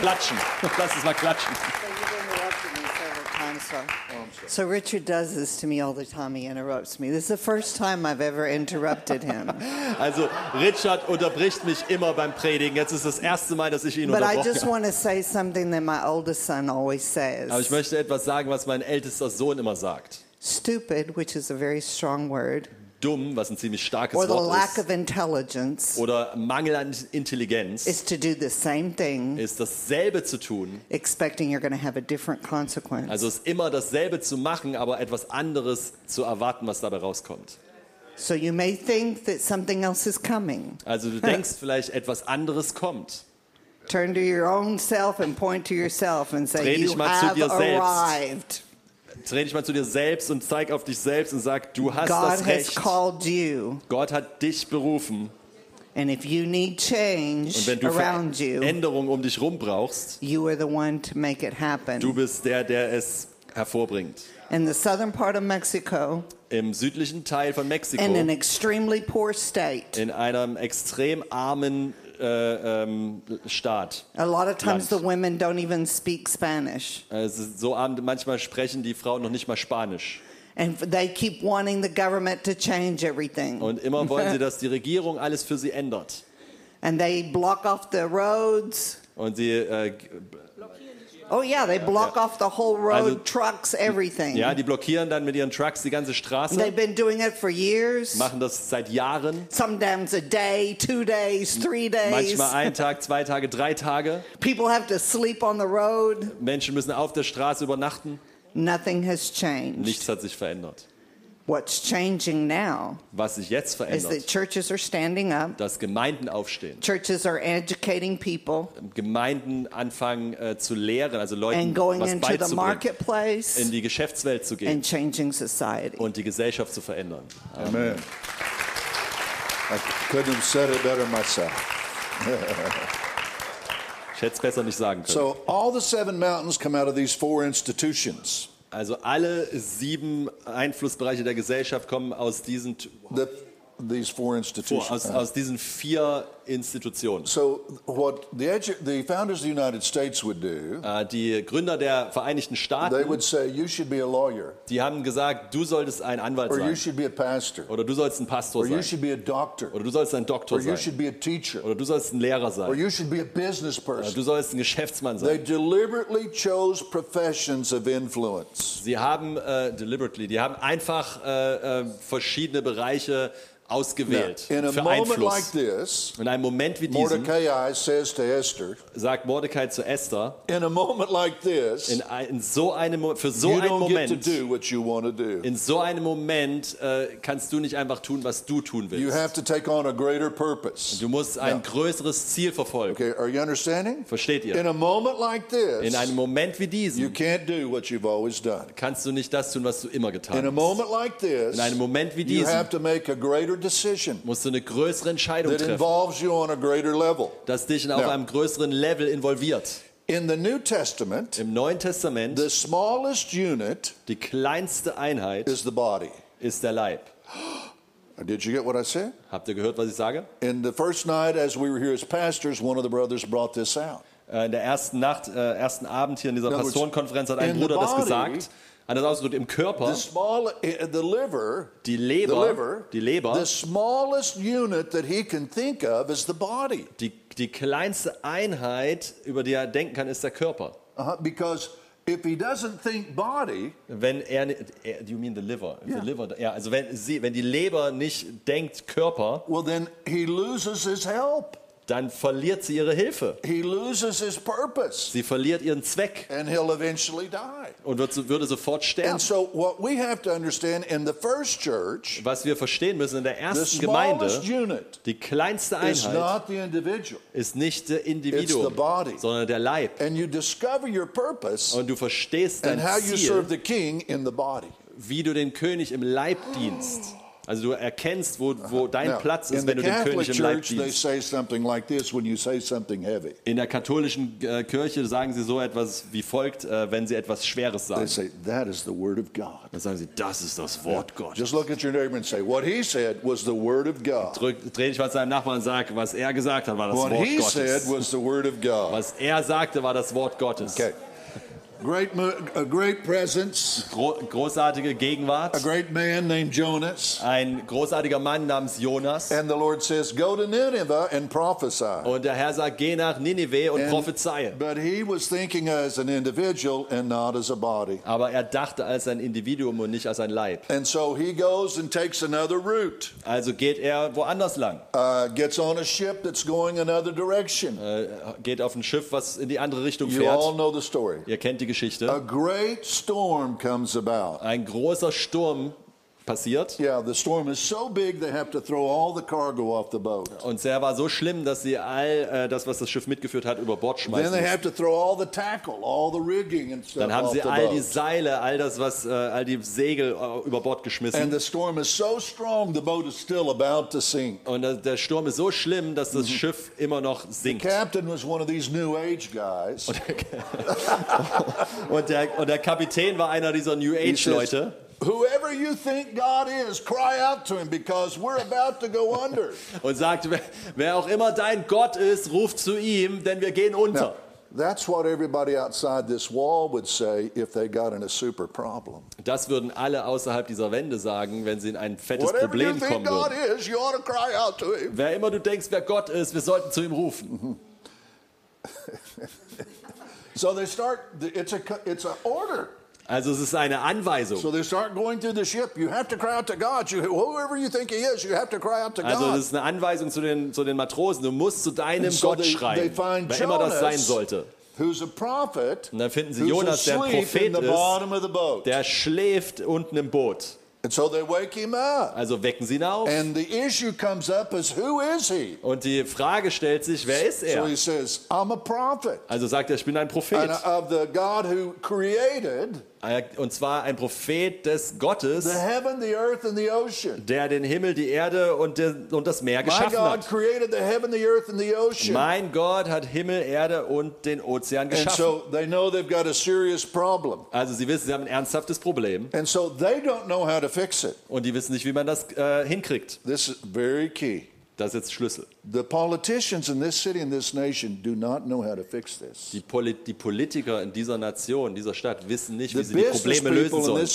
B: Klatschen. Lass uns mal klatschen.
C: So Richard does this to me all the time. He interrupts me. This is the first time I've ever interrupted him. [laughs]
B: Also Richard unterbricht mich immer beim Predigen. Jetzt ist das erste Mal, dass ich ihn
C: But I just want to say something that my oldest son always
B: Aber ich
C: says.
B: möchte etwas sagen, was mein ältester Sohn immer sagt.
C: Stupid, which is a very strong word,
B: Dumm, was ein ziemlich starkes
C: or the
B: Wort
C: lack
B: ist,
C: of intelligence,
B: oder Mangel an Intelligenz,
C: is to do the same thing,
B: ist dasselbe zu tun.
C: expecting you're going to have a different consequence.
B: Also es ist immer dasselbe zu machen, aber etwas anderes zu erwarten, was dabei rauskommt.
C: So you may think that something else is coming.
B: Also du [laughs] denkst vielleicht, etwas anderes kommt.
C: Turn to your own self and point to yourself and say,
B: Dreh dich
C: You
B: mal zu
C: have
B: dir selbst.
C: arrived.
B: Dreh dich mal zu dir selbst und zeig auf dich selbst und sag, du hast
C: God
B: das
C: has
B: Recht.
C: called you.
B: Gott hat dich berufen.
C: And if you need
B: Und
C: change
B: wenn du
C: around you,
B: Veränderung um dich rum brauchst,
C: you are the one to make it
B: du
C: happen.
B: bist der, der es hervorbringt.
C: in the southern part of Mexico
B: Im südlichen Teil von Mexiko,
C: in an extremely poor state.
B: in einem extrem armen äh, ähm, Staat.
C: A lot of times
B: Land.
C: the women don't even speak Spanish.
B: Ist so manchmal sprechen die Frauen noch nicht mal Spanisch.
C: And they keep wanting the government to change everything.
B: Und immer wollen sie, [laughs] dass die Regierung alles für sie ändert.
C: And they block off the roads.
B: Und sie, äh,
C: Oh, yeah, they block off the whole road,
B: Also-
C: trucks, everything.
B: ja, die blockieren dann mit ihren Trucks die ganze
C: They've
B: Straße,
C: been doing it for years.
B: machen das seit Jahren.
C: Sometimes a day, two days, three days.
B: Manchmal ein Tag, zwei Tage, drei Tage.
C: People have to sleep on the road.
B: Menschen müssen auf der Straße übernachten.
C: Nothing has changed.
B: Nichts hat sich verändert.
C: What's changing now
B: Was sich jetzt
C: is that
B: verändert,
C: churches are standing up.
B: dass Gemeinden aufstehen.
C: Churches are educating people
B: Gemeinden anfangen äh, zu lehren, also Leuten
C: and going
B: was
C: into the
B: beizubringen,
C: marketplace
B: in die Geschäftswelt zu gehen
C: and changing society.
B: und die Gesellschaft zu verändern.
A: Amen. I couldn't have said it better myself.
B: Ich hätte es besser nicht sagen können.
A: So, all the seven mountains come out of these four institutions.
B: Also alle sieben Einflussbereiche der Gesellschaft kommen aus diesen,
A: The, these four institutions.
B: aus, aus diesen vier Institutionen.
A: So, what the, the founders of the United States would do,
B: Äh, Die Gründer der Vereinigten
A: they
B: Staaten,
A: would say, you should be a lawyer,
B: die haben gesagt, du solltest ein Anwalt
A: or you
B: sein
A: should be a pastor,
B: oder du sollst ein Pastor
A: or you
B: sein
A: should be a doctor,
B: oder du sollst ein Doktor
A: or you
B: sein
A: should be a teacher,
B: oder du sollst ein Lehrer
A: or
B: sein
A: you should be a business
B: oder
A: person.
B: du sollst ein Geschäftsmann
A: They
B: sein.
A: deliberately chose professions of influence.
B: Sie haben äh, deliberately, die haben einfach äh, äh, verschiedene Bereiche
A: Now,
B: ausgewählt
A: in a
B: für
A: moment like
B: Einfluss.
A: this,
B: In einem Moment wie diesem
A: Mordecai says to Esther,
B: sagt Mordecai zu Esther,
A: in a moment like this,
B: in, ein, in so einem, für so
A: you
B: einen Moment,
A: do what you want to do.
B: in so einem Moment äh, kannst du nicht einfach tun, was du tun
A: You
B: willst.
A: have to take on a greater purpose.
B: Du musst ein
A: Ja.
B: größeres Ziel verfolgen.
A: Okay, are you understanding?
B: Versteht
A: In
B: ihr?
A: a moment like this,
B: In einem Moment wie
A: you
B: diesem
A: can't do what you've always done.
B: kannst du nicht das tun, was du immer
A: In a
B: getan hast.
A: moment like this,
B: In einem Moment wie
A: you
B: diesem
A: have to make a greater decision
B: musst du eine größere Entscheidung treffen, das dich auf einem größeren Level involviert.
A: In the New Testament,
B: Im Neuen Testament,
A: the smallest unit
B: die kleinste Einheit
A: is the body.
B: ist der Leib. [gasps]
A: Did you get what I said?
B: Habt ihr gehört, was ich sage?
A: In the first night, as we were here as pastors, one of the brothers brought this out.
B: Äh, In der ersten Nacht, äh, ersten Abend hier in dieser Pastorenkonferenz hat ein Bruder das gesagt. Hat das ausgedrückt, im Körper,
A: The small, eh, the liver,
B: die
A: the
B: Leber,
A: liver,
B: die Leber,
A: the smallest unit that he can think of is the body.
B: die, die kleinste Einheit, über die er denken kann, ist der Körper.
A: Uh-huh, because if he doesn't think body,
B: Wenn er, you mean the liver?
A: Ja.
B: The liver, ja, also wenn, sie, wenn die Leber nicht denkt Körper,
A: well, then he loses his help.
B: Dann verliert sie ihre Hilfe.
A: He loses his purpose,
B: Sie verliert ihren Zweck
A: and he'll eventually die.
B: und wird, würde sofort sterben.
A: And so, what we have to understand in the first church,
B: Was wir verstehen müssen in der ersten Gemeinde, die kleinste
A: is
B: Einheit
A: not the individual,
B: ist nicht der Individuum, sondern der Leib.
A: and you discover your purpose
B: Und du verstehst dein
A: and how you serve
B: Ziel,
A: the king in the body.
B: wie du den König im Leib dienst. Also du erkennst, wo, wo dein
A: Now,
B: Platz ist, wenn du dem König im Leib dienst.
A: like.
B: In der katholischen äh, Kirche sagen sie so etwas wie folgt, äh, wenn sie etwas Schweres sagen.
A: say, That is the word of God.
B: Dann sagen sie, das ist das Wort Gottes.
A: Just look at your neighbor and say, What he said was the word of God.
B: Drück, dreh dich mal zu deinem Nachbarn und sag, was er gesagt hat, war das
A: What
B: Wort Gottes.
A: Was
B: er sagte, war das Wort Gottes.
A: Okay. Great, a great presence,
B: Gro großartige
A: a
B: Gegenwart.
A: great man named Jonas.
B: Ein großartiger Mann namens Jonas.
A: And the Lord says, Go to Nineveh and prophesy.
B: Und der Herr sagt, geh nach Ninive und
A: And-
B: prophezeie.
A: but he was thinking as an individual and not as a body.
B: Aber er dachte als ein Individuum und nicht als ein Leib.
A: And so he goes and takes another route,
B: Also geht er woanders lang.
A: uh, gets on a ship that's going another direction.
B: Äh, geht auf ein Schiff, was in die andere Richtung
A: You all
B: fährt.
A: know the story.
B: Ihr kennt die
A: A
B: Geschichte.
A: great storm comes about.
B: Ein großer Sturm passiert.
A: Yeah, the storm is so big they have to throw all the cargo off the boat.
B: Und es war so schlimm, dass sie all äh, das, was das Schiff mitgeführt hat, über Bord
A: Then
B: schmeißen
A: they
B: mussten.
A: have to throw all the tackle, all the rigging and stuff
B: Dann haben sie
A: the
B: all die. Seile, all das, was, äh, all die Segel äh, über Bord
A: And
B: geschmissen.
A: the storm is so strong, the boat is still about to sink.
B: Und äh, der Sturm ist so schlimm, dass
A: Mhm.
B: das Schiff immer noch sinkt.
A: Captain was one of these New Age guys.
B: Und der, [laughs] und der Kapitän war einer dieser New Age Leute.
A: Whoever you think God is, cry out to him because we're about to go under. [laughs]
B: Und sagt, wer, wer auch immer dein Gott ist, ruf zu ihm, denn wir gehen
A: Now,
B: unter.
A: that's what everybody outside this wall would say if they got in a super problem.
B: Das würden alle außerhalb dieser Wände sagen, wenn sie in ein fettes
A: Whatever you
B: Problem
A: think
B: kommen
A: God
B: würden.
A: is, you ought to cry out to him.
B: Wer immer du denkst, wer Gott ist, wir sollten zu ihm rufen. [laughs]
A: So they start, it's a, it's an order.
B: Also es ist eine Anweisung.
A: So they start going through the ship. You have to cry out to God. You, whoever you think he is, you have to cry out to
B: Also
A: God.
B: das ist eine Anweisung zu den, zu den Matrosen. Du musst zu deinem
A: so
B: Gott
A: they-
B: schreien,
A: they
B: wer immer das sein sollte.
A: who's a prophet,
B: Und dann finden sie Jonas, der ein Prophet ist. Der schläft unten im Boot.
A: And so they wake him up.
B: Also wecken sie ihn auf.
A: And the issue comes up is who is he?
B: Und die Frage stellt sich, wer ist
A: So
B: er?
A: he says, I'm a prophet.
B: Also sagt er, ich bin ein Prophet.
A: And of the God who created
B: Und zwar ein Prophet des Gottes,
A: the heaven, the earth, and the ocean.
B: der den Himmel, die Erde und, den, und das Meer geschaffen
A: God
B: hat.
A: created the heaven, the earth, and the ocean.
B: Mein Gott hat Himmel, Erde und den Ozean
A: And
B: geschaffen.
A: so they know they've got a serious problem.
B: Also sie wissen, sie haben ein ernsthaftes Problem
A: And so they don't know how to fix it.
B: und die wissen nicht, wie man das äh, hinkriegt.
A: This is very key.
B: Das ist Schlüssel.
A: The politicians in this city and this nation do not know how to fix this.
B: Die, Poli die Politiker in dieser Nation, dieser Stadt wissen nicht, wie
A: The
B: sie die Probleme lösen sollen.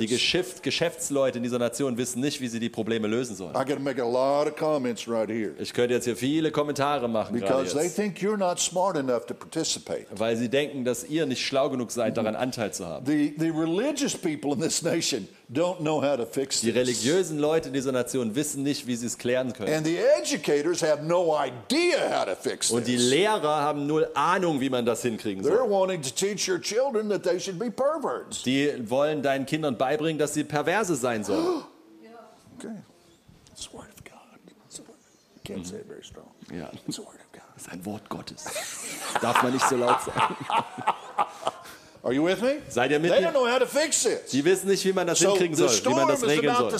B: Die. Geschäft Geschäftsleute in dieser Nation wissen nicht, wie sie die Probleme lösen sollen.
A: I to make a lot of comments right here
B: Ich könnte jetzt hier viele Kommentare machen,
A: because they think you're not smart enough to participate.
B: weil sie denken, dass ihr nicht schlau genug seid, daran Anteil zu haben.
A: The, the religious people in this nation don't know how to fix
B: Die religiösen Leute in dieser Nation wissen nicht, wie sie es klären können.
A: And the educators have no idea how to fix
B: Und die. Lehrer haben null Ahnung, wie man das hinkriegen soll.
A: wanting to teach your children that they should be perverts.
B: Die wollen deinen Kindern beibringen, dass sie Perverse sein sollen. [gasps]
A: Okay. It's the word of God. It's the word. Can't say it very strong.
B: Ja.
A: It's the word of God.
B: Das ist ein Wort Gottes. Darf man nicht so laut sagen. [laughs]
A: Are you with me?
B: Seid ihr mit
A: They
B: mir?
A: don't know how to fix this.
B: Die wissen nicht, wie man das
A: So
B: hinkriegen soll, wie man das regeln soll.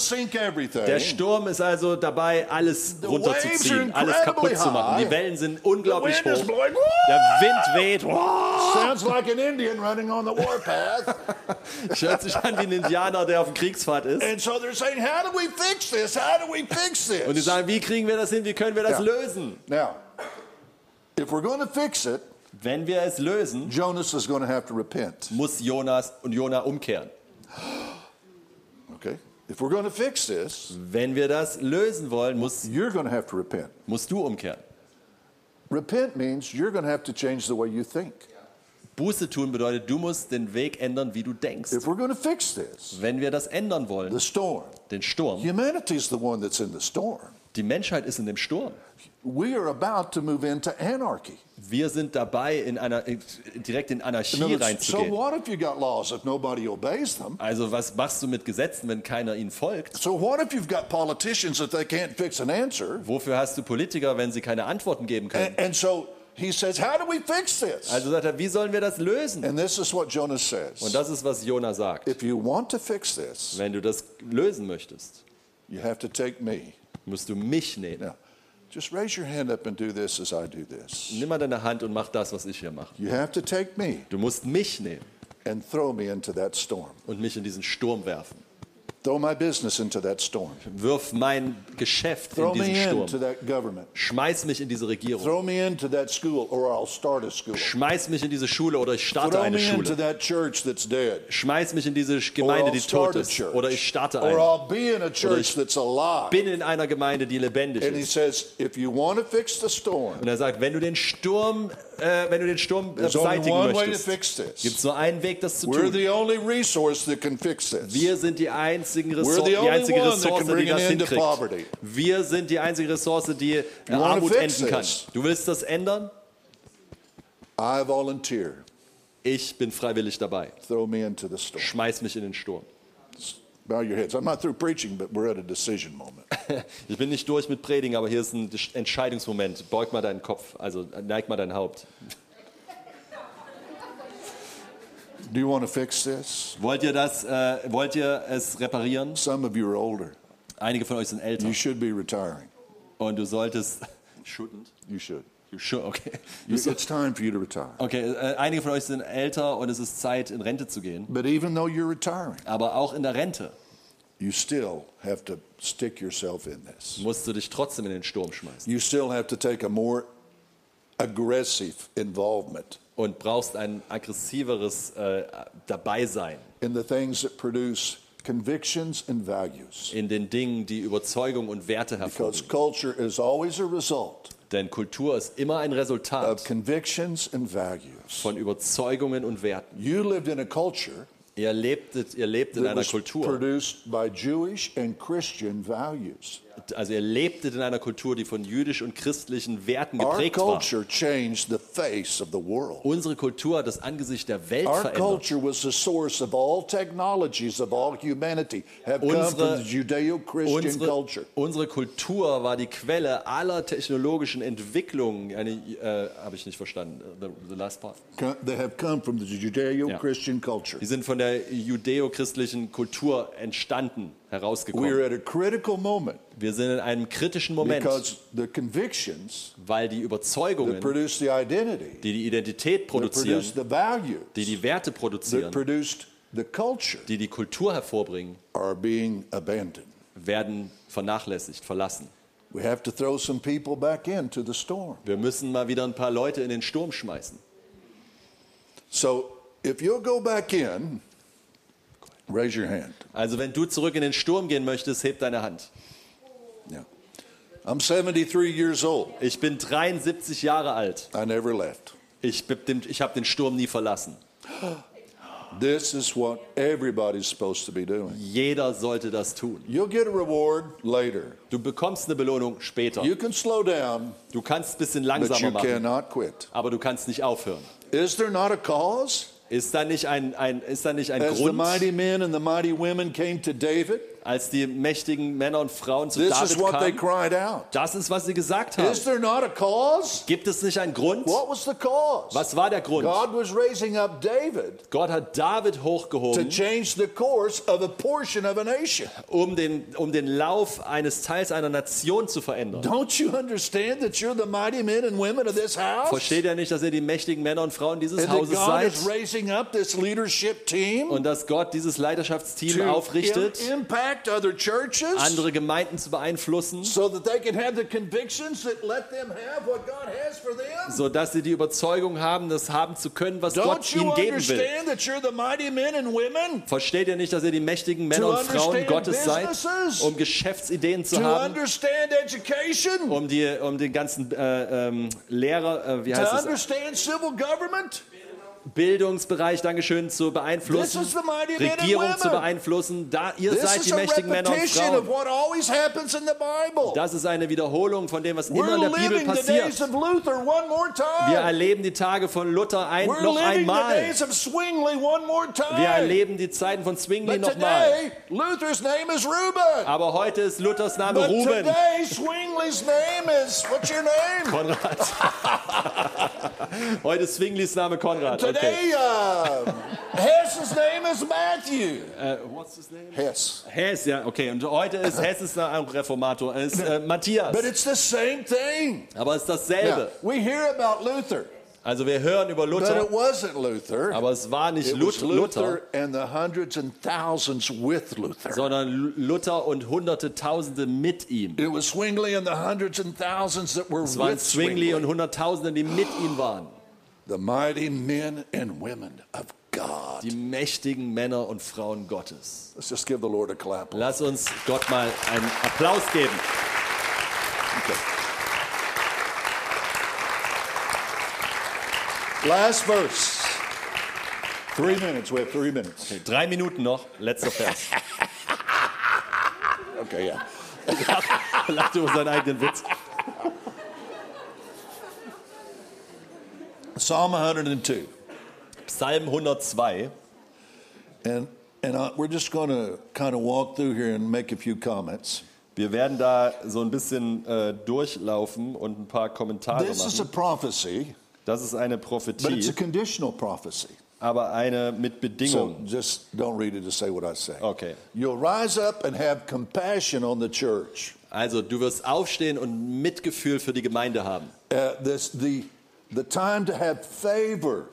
B: Der Sturm ist also dabei, alles runterzuziehen, alles kaputt zu machen. Die Wellen sind unglaublich hoch.
A: blowing.
B: Der Wind weht. [laughs]
A: Sounds like an Indian running on the warpath. [laughs]
B: Hört sich an wie ein Indianer, der auf Kriegsfahrt ist.
A: and so they're saying, How do we fix this? How do we fix
B: Und die sagen, wie kriegen wir das hin? Wie können wir das
A: Ja.
B: lösen?
A: Now, if we're going to fix it,
B: Wenn wir es lösen,
A: Jonas is going to have to repent.
B: muss Jonas und Jona umkehren.
A: Okay? If we're going to fix this,
B: Wenn wir das lösen wollen, muss,
A: you're going to have to repent.
B: musst du umkehren.
A: Repent means you're going to have to change the way you think.
B: Buße tun bedeutet, du musst den Weg ändern, wie du denkst.
A: If we're going to fix this,
B: Wenn wir das ändern wollen,
A: the storm,
B: den Sturm,
A: humanity is the one that's in the storm.
B: Die Menschheit ist in dem Sturm.
A: We are about to move into anarchy.
B: Wir sind dabei, in einer, direkt in Anarchie
A: so
B: reinzugehen.
A: what if you got laws if nobody obeys them?
B: Also was machst du mit Gesetzen, wenn keiner ihnen folgt?
A: So what if you've got politicians that they can't fix an answer?
B: Wofür hast du Politiker, wenn sie keine Antworten geben können?
A: And, and so he says, how do we fix this?
B: Also sagt er, wie sollen wir das lösen?
A: And this is what Jonas
B: Und
A: says.
B: das ist, was Jona sagt.
A: If you want to fix this,
B: Wenn du das lösen möchtest,
A: you have to take me.
B: Musst du mich nehmen.
A: Now, just raise your hand up and do this as I do this.
B: Nimm mal deine Hand und mach das, was ich hier mache.
A: You have to take me
B: Du musst mich nehmen
A: and throw me into that storm.
B: und mich in diesen Sturm werfen. Wirf mein Geschäft in diesen
A: into
B: Sturm.
A: that government.
B: Schmeiß mich in diese Regierung.
A: Throw me into that school or I'll start a school.
B: Schmeiß mich in diese Schule oder ich starte
A: Throw
B: eine Schule.
A: that church that's dead.
B: Schmeiß mich in diese
A: Or
B: Gemeinde,
A: I'll
B: die tot ist. Oder ich starte
A: Or
B: eine.
A: I'll be in a church
B: ich
A: that's alive.
B: Bin in einer Gemeinde, die lebendig
A: And he
B: ist.
A: says, if you want to fix the storm,
B: Und er sagt, wenn du den Sturm, äh, wenn du den Sturm äh, beseitigen möchtest, gibt es nur einen Weg, das zu
A: We're
B: tun.
A: the only resource that can fix this.
B: Wir sind die einzigen
A: We're
B: Ressource, die einzige Ressource, die das hinkriegt. Wir sind die einzige Ressource, die Armut enden kann. Du willst das ändern?
A: I volunteer.
B: Ich bin freiwillig dabei.
A: Throw me into the storm.
B: Schmeiß mich in den Sturm.
A: Bow your heads. I'm not through preaching, but we're at a decision moment. [laughs]
B: Ich bin nicht durch mit Predigen, aber hier ist ein Entscheidungsmoment. Beug mal deinen Kopf, also neig mal dein Haupt.
A: Do you want to fix this?
B: Wollt ihr das, äh, wollt ihr es reparieren?
A: Some of you are older.
B: Einige von euch sind älter
A: You should be retiring.
B: und du solltest. [laughs] Shouldn't?
A: You should.
B: You should, okay.
A: You- It's time for you to retire.
B: Okay, äh, einige von euch sind älter und es ist Zeit, in Rente zu gehen.
A: But even though you're retiring,
B: Aber auch in der Rente
A: you still have to stick yourself in this.
B: musst du dich trotzdem in den Sturm schmeißen
A: You still have to take a more aggressive involvement
B: und brauchst ein aggressiveres äh, Dabeisein
A: in the things that produce convictions and values.
B: in den Dingen, die Überzeugung und Werte
A: Because
B: hervorbringen.
A: culture is always a result
B: Denn Kultur ist immer ein
A: of
B: Resultat
A: convictions and values.
B: von Überzeugungen und Werten.
A: You lived in a culture
B: Ihr lebtet, ihr lebt in einer Kultur,
A: produced by Jewish and Christian values.
B: Also ihr lebtet in einer Kultur, die von jüdisch und christlichen Werten geprägt war. Unsere Kultur hat das Angesicht der Welt
A: Our
B: verändert.
A: culture was the source of all technologies of all humanity have come
B: Unsere-
A: from the Judeo-Christian
B: Unsere,
A: culture.
B: unsere Kultur war die Quelle aller technologischen Entwicklungen. Eine, äh, habe ich nicht verstanden. The, the last part.
A: They have come from the Judeo-Christian culture.
B: Die sind von der judäo-christlichen Kultur entstanden,
A: We
B: herausgekommen.
A: are at a critical moment
B: Wir sind in einem kritischen Moment, weil die Überzeugungen,
A: produce the identity,
B: die die Identität produzieren,
A: produce the values,
B: die die Werte produzieren, die die Kultur hervorbringen,
A: are being abandoned.
B: werden vernachlässigt, verlassen.
A: We have to throw some people back into the storm.
B: Wir müssen mal wieder ein paar Leute in den Sturm schmeißen.
A: So if you'll go back in, raise your hand.
B: Also wenn du zurück in den Sturm gehen möchtest, heb deine Hand.
A: Yeah. I'm 73 years old.
B: Ich bin 73 Jahre alt.
A: I never left.
B: Ich, ich habe den Sturm nie verlassen. [gasps]
A: This is what everybody's supposed to be doing.
B: Jeder sollte das tun.
A: You'll get a reward later.
B: Du bekommst eine Belohnung später.
A: You can slow down,
B: Du kannst ein bisschen
A: but
B: langsamer
A: you
B: machen,
A: cannot quit.
B: aber du kannst nicht aufhören.
A: Is there not a cause?
B: Ist da nicht ein, ein, ist da nicht ein
A: As the
B: Grund,
A: mighty men and the mighty women came to David,
B: als die mächtigen Männer und Frauen zu
A: this
B: David kamen? Das ist, was sie gesagt haben.
A: Is there not a cause?
B: Gibt es nicht einen Grund?
A: What was the cause?
B: Was war der Grund? Gott hat David
A: to
B: hochgehoben,
A: change the course of a portion of a nation.
B: um den, um den Lauf eines Teils einer Nation zu verändern.
A: Don't you understand that you're the mighty men and women of this house?
B: Versteht ihr nicht, dass ihr die mächtigen Männer und Frauen dieses
A: And
B: Hauses
A: God
B: seid? Und dass Gott dieses Leiterschaftsteam aufrichtet,
A: impact other churches
B: andere Gemeinden zu beeinflussen,
A: so that they can have the convictions that let them have what God has for them.
B: sodass sie die Überzeugung haben, das haben zu können, was
A: Don't
B: Gott ihnen geben will.
A: that you're the mighty men and women
B: Versteht ihr nicht, dass ihr die mächtigen Männer
A: To
B: und Frauen
A: understand
B: Gottes seid, um Geschäftsideen zu
A: to
B: haben,
A: understand education,
B: um, die, um den ganzen äh, ähm, Lehrer, äh, wie
A: to
B: heißt es,
A: understand civil government?
B: Bildungsbereich, Dankeschön, zu beeinflussen, Regierung zu beeinflussen. Da, ihr
A: This
B: seid die mächtigen Männer und Frauen. Das ist eine Wiederholung von dem, was immer
A: We're
B: in der Bibel passiert. Wir erleben die Tage von Luther ein, noch einmal. Wir erleben die Zeiten von Zwingli nochmal.
A: is Reuben.
B: Aber heute ist Luthers Name
A: But
B: Ruben.
A: today, Zwingli's name is, what's your name?
B: Konrad. [laughs] heute ist Zwinglis Name Konrad. Okay.
A: Today, uh, Hess's name is Matthew.
B: Äh, what's his name?
A: Hess.
B: Hess, ja, okay. Und heute ist Hess ist ein Reformator, ist äh, Matthias.
A: But it's the same thing.
B: Aber es ist
A: Now,
B: dasselbe.
A: we hear about Luther,
B: Also wir hören über
A: but
B: Luther,
A: it wasn't Luther.
B: aber es war nicht
A: It was
B: Lut- Luther,
A: Luther and the hundreds and thousands with Luther.
B: sondern Lu- Luther und hunderte Tausende mit ihm.
A: It was Zwingli and the hundreds and thousands that were
B: Es waren Zwingli und. Hunderttausende, die mit ihm waren.
A: The mighty men and women of God.
B: Die mächtigen Männer und Frauen Gottes.
A: Let's just give the Lord a clap.
B: Lass uns Gott mal einen Applaus geben.
A: Last verse. Three minutes. We have three minutes.
B: Drei Minuten noch, letzter Vers. [laughs]
A: Okay, yeah.
B: Lacht über seinen eigenen Witz. [laughs]
A: Psalm 102.
B: Psalm 102.
A: And And uh, we're just going to kind of walk through here and make a few comments.
B: Wir werden da so ein bisschen äh, durchlaufen und ein paar Kommentare
A: This is a
B: machen.
A: prophecy,
B: Das ist eine
A: but it's a
B: Prophetie,
A: conditional prophecy.
B: aber eine mit
A: So
B: Bedingungen.
A: just don't read it to say what I say.
B: Okay.
A: You'll rise up and have compassion on the church.
B: Also du wirst aufstehen und Mitgefühl für die Gemeinde haben.
A: Uh, this, the, the time to have favor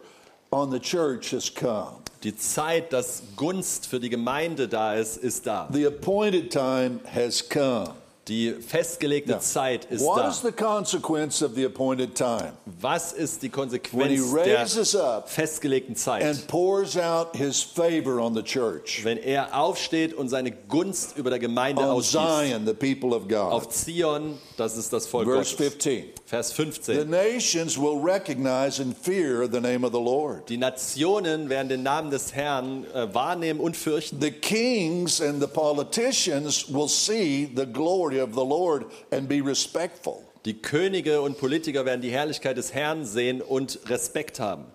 A: on the church has come.
B: Die Zeit, dass Gunst für die Gemeinde da ist, ist da.
A: The appointed time has come.
B: Die festgelegte Zeit ist
A: What
B: da.
A: is the consequence of the appointed time?
B: Was ist die
A: When he
B: Konsequenz der festgelegten Zeit?
A: and pours out his favor on the church,
B: Wenn er aufsteht und seine Gunst über der Gemeinde
A: on
B: ausgießt.
A: Zion, the people of God.
B: Auf Zion, das ist das Volk
A: Verse
B: Gottes.
A: 15.
B: Vers
A: The
B: 15.
A: nations will recognize and fear the name of the Lord.
B: Die Nationen werden den Namen des Herrn äh, wahrnehmen und fürchten.
A: The kings and the politicians will see the glory of the Lord and be respectful.
B: Die Könige und Politiker werden die Herrlichkeit des Herrn sehen und Respekt haben.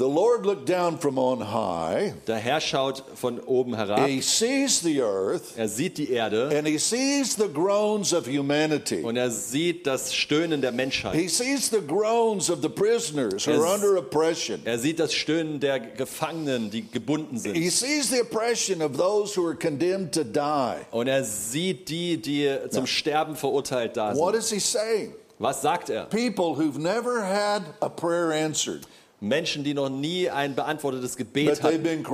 A: The Lord looked down from on high.
B: Der Herr schaut von oben herab.
A: He sees the earth
B: Er sieht die Erde
A: and he sees the groans of humanity.
B: und er sieht das Stöhnen der Menschheit.
A: He sees the groans of the prisoners who are under oppression.
B: Er sieht das Stöhnen der Gefangenen, die gebunden sind.
A: He sees the oppression of those who are condemned to die.
B: Und er sieht die, die zum Sterben verurteilt da
A: What
B: sind.
A: is he saying?
B: Was sagt er?
A: People who've never had a prayer answered,
B: Menschen, die noch nie ein beantwortetes Gebet hatten,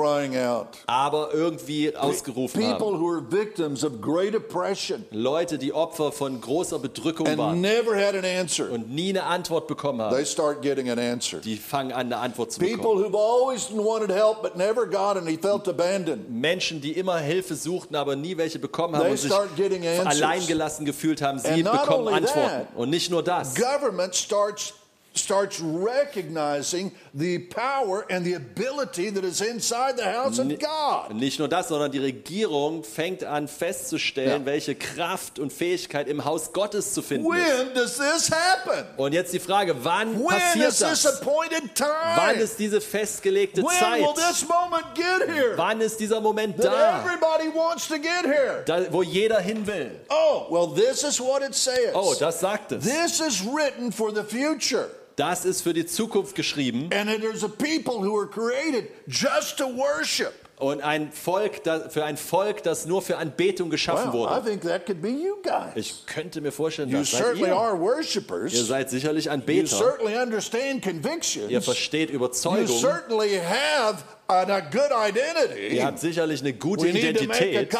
B: aber irgendwie ausgerufen haben. Leute, die Opfer von großer Bedrückung waren und nie eine Antwort bekommen haben, die fangen an, eine Antwort zu bekommen. Menschen, die immer Hilfe suchten, aber nie welche bekommen haben und sich alleingelassen gefühlt haben, sie bekommen Antworten. Und nicht nur das.
A: Government starts starts recognizing the power and the ability that is inside the house of God.
B: Nicht nur das, sondern die Regierung fängt an festzustellen,
A: Ja.
B: welche Kraft und Fähigkeit im Haus Gottes zu finden ist.
A: When does this happen?
B: Und jetzt die Frage, wann
A: When
B: passiert
A: is this appointed
B: Wann
A: time?
B: ist diese festgelegte
A: When
B: Zeit?
A: will this moment get here?
B: Wann ist dieser Moment
A: That
B: da,
A: everybody wants to get here.
B: da wo jeder hin will?
A: Oh, well, this is what it says.
B: Oh, das sagt es.
A: This is written for the future.
B: Das ist für die Zukunft geschrieben.
A: And there's a people who are created just to worship.
B: Und ein Volk, das, für ein Volk, das nur für Anbetung geschaffen
A: I
B: wurde.
A: think that could be you guys.
B: Ich könnte mir vorstellen,
A: You
B: das seid
A: certainly
B: ihr.
A: are
B: Ihr seid sicherlich
A: You
B: Anbeter.
A: certainly understand
B: Ihr versteht
A: You
B: Überzeugung.
A: certainly have a, a good identity.
B: Ihr habt sicherlich eine gute
A: We need to make a
B: Identität.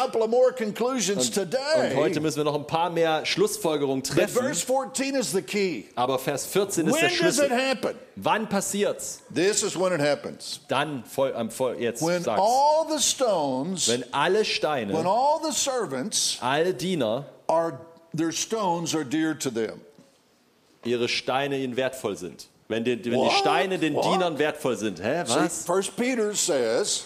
B: Und
A: today.
B: heute müssen wir noch ein paar mehr Schlussfolgerungen
A: But
B: treffen.
A: verse 14 is the key.
B: Aber Vers 14 ist
A: When
B: der
A: does it
B: Schlüssel.
A: happen?
B: Wann passiert's?
A: This is when it happens.
B: Dann voll, am voll, jetzt sag's.
A: All the stones,
B: Wenn alle
A: when all the servants
B: alle Diener,
A: are, their stones are dear to them.
B: ihre Steine ihnen wertvoll sind. Wenn die, wenn die Steine den
A: What?
B: Dienern wertvoll sind. Hä,
A: See,
B: was?
A: First Peter says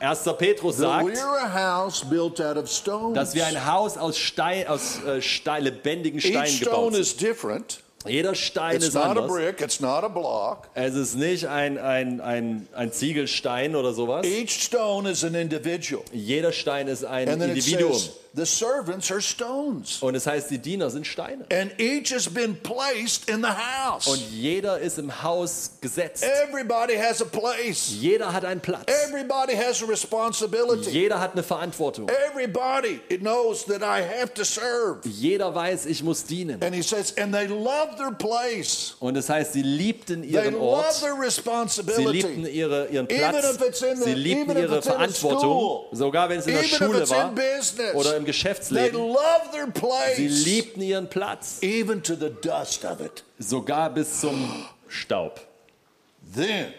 B: 1. Petrus
A: that
B: sagt,
A: we're a house built out of stones.
B: dass wir ein Haus aus, Stein, aus äh, Stein, lebendigen Steinen gebaut sind. Jeder Stein
A: It's
B: ist
A: not a
B: anders.
A: brick. It's not a block.
B: Es ist nicht ein, ein, ein, ein Ziegelstein oder sowas.
A: Each stone is an individual.
B: Jeder Stein ist ein
A: And then it
B: Individuum.
A: says the servants are stones.
B: Und es heißt, die Diener sind Steine.
A: And each has been placed in the
B: Und
A: house.
B: jeder ist im Haus gesetzt.
A: Everybody has a place.
B: Jeder hat einen Platz.
A: Everybody has a responsibility.
B: Jeder hat eine Verantwortung.
A: Everybody knows that I have to serve.
B: Jeder weiß, ich muss dienen.
A: And he says, and they love their place.
B: Und es heißt, sie liebten
A: They
B: ihren
A: love
B: Ort.
A: their
B: Sie liebten
A: responsibility.
B: ihre, ihren
A: Even
B: Platz.
A: if it's in the-
B: Sie liebten
A: even
B: ihre
A: it's in a
B: Verantwortung. Sogar wenn es in der
A: Even
B: Schule war
A: business.
B: oder im
A: They
B: Geschäftsleben.
A: love their
B: Sie liebten ihren Platz.
A: Even to the dust of it.
B: Sogar bis zum Staub.
A: Then,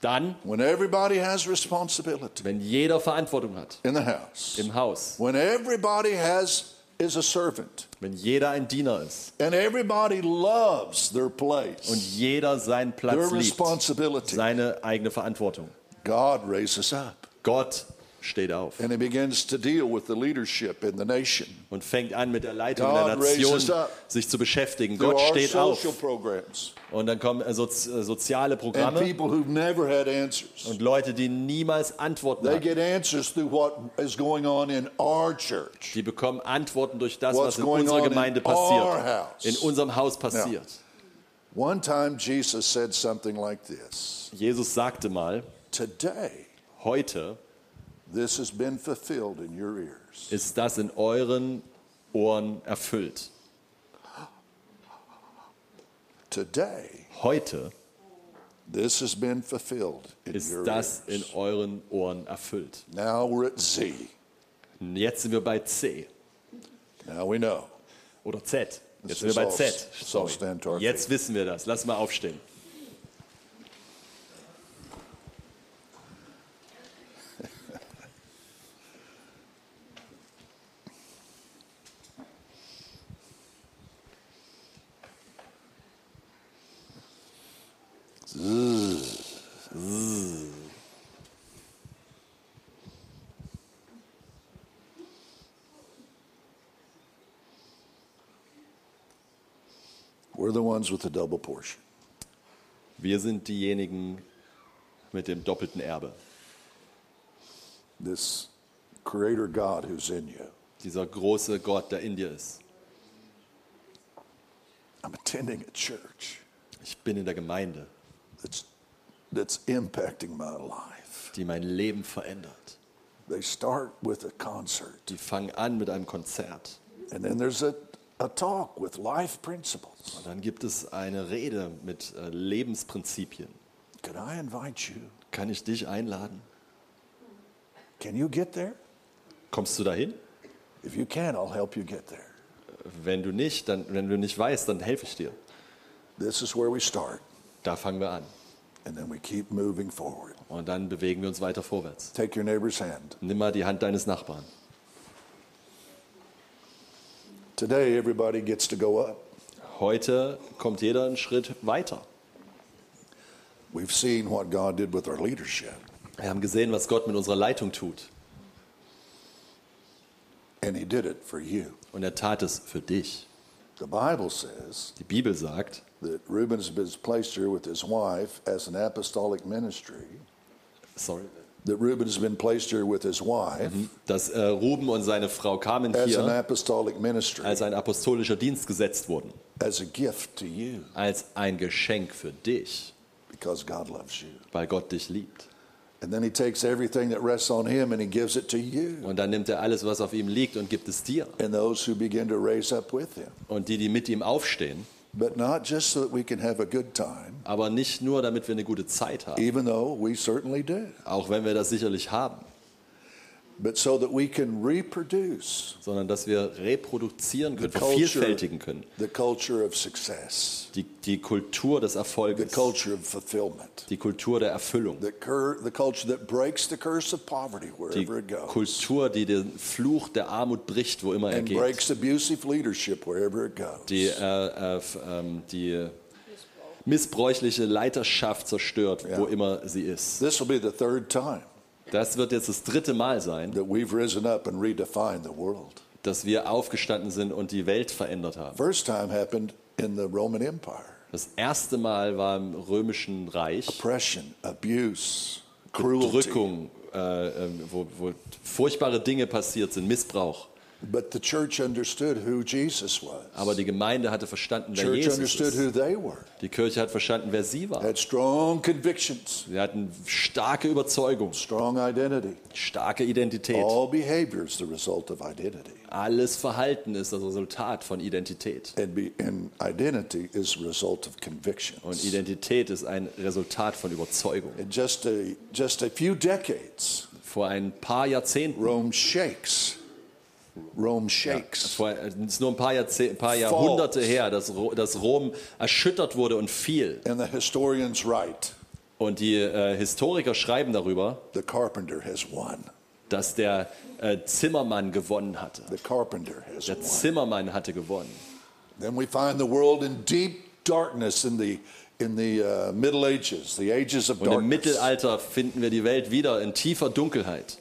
B: Dann,
A: when everybody has responsibility
B: wenn jeder Verantwortung hat
A: in the house,
B: im Haus,
A: when everybody has is a servant,
B: wenn jeder ein Diener ist
A: and everybody loves their
B: und
A: place,
B: jeder seinen
A: their
B: Platz liebt,
A: responsibility,
B: seine eigene Verantwortung.
A: God raises up.
B: Gott steht auf
A: and he begins to deal with the leadership in the nation.
B: und fängt an mit der Leitung
A: God
B: der Nation sich zu beschäftigen. Gott steht auf
A: programs
B: und dann kommen äh, sozi äh, soziale
A: and
B: Programme
A: people who've never had answers.
B: und Leute, die niemals Antworten
A: They get answers through what is going on in our church.
B: Die bekommen Antworten durch das,
A: What's
B: was in unserer
A: in
B: Gemeinde
A: our
B: passiert, in unserem Haus passiert.
A: One time Jesus said something like this
B: Jesus sagte mal,
A: Today,
B: heute
A: this has been fulfilled in your ears.
B: ist das in euren Ohren erfüllt.
A: Today,
B: Heute
A: this has been fulfilled in
B: ist
A: your
B: das in
A: ears.
B: euren Ohren erfüllt.
A: Now we're at Z.
B: Jetzt sind wir bei C
A: Now we know.
B: oder Z. Jetzt sind wir bei Z.
A: all- let's all stand to our
B: Sorry. Jetzt wissen wir das. Lass mal aufstehen.
A: We're the ones with the double portion.
B: Wir sind diejenigen mit dem doppelten Erbe.
A: This creator God who's in you.
B: Dieser große Gott, der in dir ist.
A: I'm attending a church
B: Ich bin in der Gemeinde,
A: that's, that's impacting my life.
B: die mein Leben verändert.
A: They start with a concert,
B: Die fangen an mit einem Konzert.
A: and then there's a, a talk with life principles.
B: Und dann gibt es eine Rede mit äh, Lebensprinzipien.
A: Could I invite you?
B: Kann ich dich einladen?
A: Can you get there?
B: Kommst du dahin?
A: If you can, I'll help you get there.
B: Wenn du nicht, dann, wenn du nicht weißt, dann helfe ich dir.
A: This is where we start,
B: Da fangen wir an. Und dann bewegen wir uns weiter vorwärts.
A: Take your neighbor's hand.
B: Nimm mal die Hand deines Nachbarn.
A: Today, everybody gets to go up.
B: Heute kommt jeder einen Schritt weiter.
A: We've seen what God did with our leadership,
B: Wir haben gesehen, was Gott mit unserer Leitung tut.
A: and He did it for you.
B: Und er tat es für dich.
A: The Bible says
B: Die Bibel sagt,
A: that Reuben has been placed here with his wife as an apostolic ministry.
B: sorry,
A: That Reuben has been placed here with his wife
B: dass äh, Ruben und seine Frau kamen
A: as an
B: hier
A: apostolic ministry,
B: als ein apostolischer Dienst gesetzt wurden.
A: as a gift to you,
B: Als ein Geschenk für dich,
A: because God loves you.
B: weil Gott dich liebt.
A: And then He takes everything that rests on Him and He gives it to you
B: Und dann nimmt er alles, was auf ihm liegt, und gibt es dir.
A: and those who begin to raise up with Him.
B: Und die, die mit ihm aufstehen,
A: But not just so that we can have a good time,
B: aber nicht nur, damit wir eine gute Zeit haben,
A: even though we certainly do,
B: auch wenn wir das sicherlich haben,
A: but so that we can reproduce
B: sondern dass wir reproduzieren können,
A: the culture,
B: vervielfältigen können.
A: the culture of success,
B: Die, die Kultur des
A: the
B: Erfolges,
A: culture of fulfillment,
B: die Kultur der Erfüllung,
A: the, cur- the culture that breaks the curse of poverty
B: die
A: wherever it goes,
B: Kultur, die den Fluch der Armut bricht, wo immer er
A: and
B: geht,
A: breaks abusive leadership wherever it goes.
B: die, äh, äh, ähm, die missbräuchliche Leiterschaft zerstört, wo
A: Ja.
B: immer sie ist.
A: This will be the third time
B: Das wird jetzt das dritte Mal sein,
A: that we've risen up and redefined the world.
B: dass wir aufgestanden sind und die Welt verändert haben.
A: First time happened in the Roman Empire.
B: Das erste Mal war im römischen Reich
A: Oppression, abuse, cruelty.
B: Bedrückung, äh, ähm, wo, wo furchtbare Dinge passiert sind, Missbrauch.
A: But the church understood who Jesus was.
B: Aber die Gemeinde hatte verstanden, wer
A: church
B: Jesus
A: understood
B: ist.
A: who they were.
B: Die Kirche hat verstanden, wer sie war.
A: Had strong convictions,
B: Sie hatten starke Überzeugung,
A: strong identity.
B: starke Identität.
A: All behavior is the result of identity.
B: Alles Verhalten ist das Resultat von Identität.
A: And, be, and identity is a result of
B: Und. Identität ist ein Resultat von Überzeugung.
A: In just a, just a few decades,
B: Vor ein paar Jahrzehnten,
A: Rome shakes. Rome shakes.
B: vor, es ist nur ein paar, Jahrzeh ein paar Jahrhunderte her, dass, Ro- dass Rom erschüttert wurde und fiel.
A: And the historians write
B: Und die äh, Historiker schreiben darüber,
A: the carpenter has won.
B: dass der äh, Zimmermann gewonnen hatte.
A: The carpenter has
B: Der
A: won.
B: Zimmermann hatte gewonnen.
A: Then we find the world in deep darkness in the, in the uh, Middle Ages, the ages of
B: Und im
A: darkness.
B: Mittelalter finden wir die Welt wieder in tiefer Dunkelheit.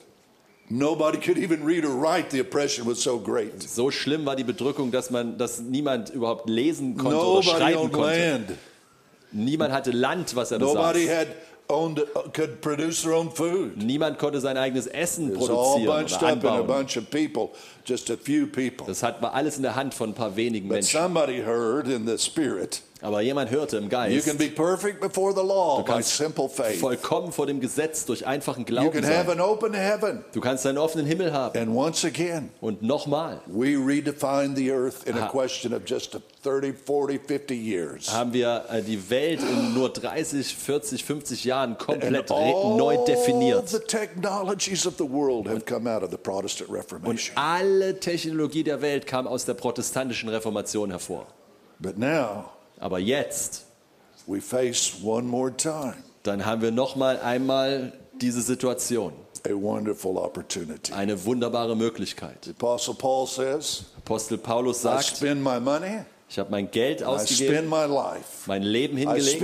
A: Nobody could even read or write. The oppression was so great.
B: So schlimm war die Bedrückung, dass man, dass niemand überhaupt lesen konnte oder
A: Nobody
B: schreiben
A: owned
B: konnte.
A: land.
B: Niemand hatte Land, was er
A: Nobody
B: besaß.
A: owned could produce their own food.
B: Niemand konnte sein eigenes Essen produzieren oder anbauen.
A: people.
B: Das hat, war alles in der Hand von ein paar wenigen
A: But
B: Menschen.
A: somebody heard in the spirit.
B: Aber jemand hörte im
A: You
B: Geist,
A: can be perfect before the law
B: du
A: by
B: kannst
A: simple faith.
B: vollkommen vor dem Gesetz durch einfachen
A: You
B: Glauben
A: can have
B: sein.
A: an open heaven.
B: Du kannst einen offenen Himmel haben.
A: And once again,
B: Und nochmal
A: we redefine the earth in a
B: Aha.
A: question of just 30, 40, 50 years.
B: haben wir äh, die Welt in nur 30, 40, 50 Jahren komplett neu definiert. Und alle Technologie der Welt kam aus der protestantischen Reformation hervor.
A: But now
B: Aber jetzt,
A: we face one more time
B: dann haben wir nochmal einmal diese Situation.
A: a wonderful opportunity.
B: Eine wunderbare Möglichkeit.
A: The Apostle Paul says,
B: Apostel Paulus
A: I
B: sagt,
A: spend my money,
B: ich habe mein Geld
A: I
B: ausgegeben,
A: life,
B: mein Leben
A: I
B: hingelegt,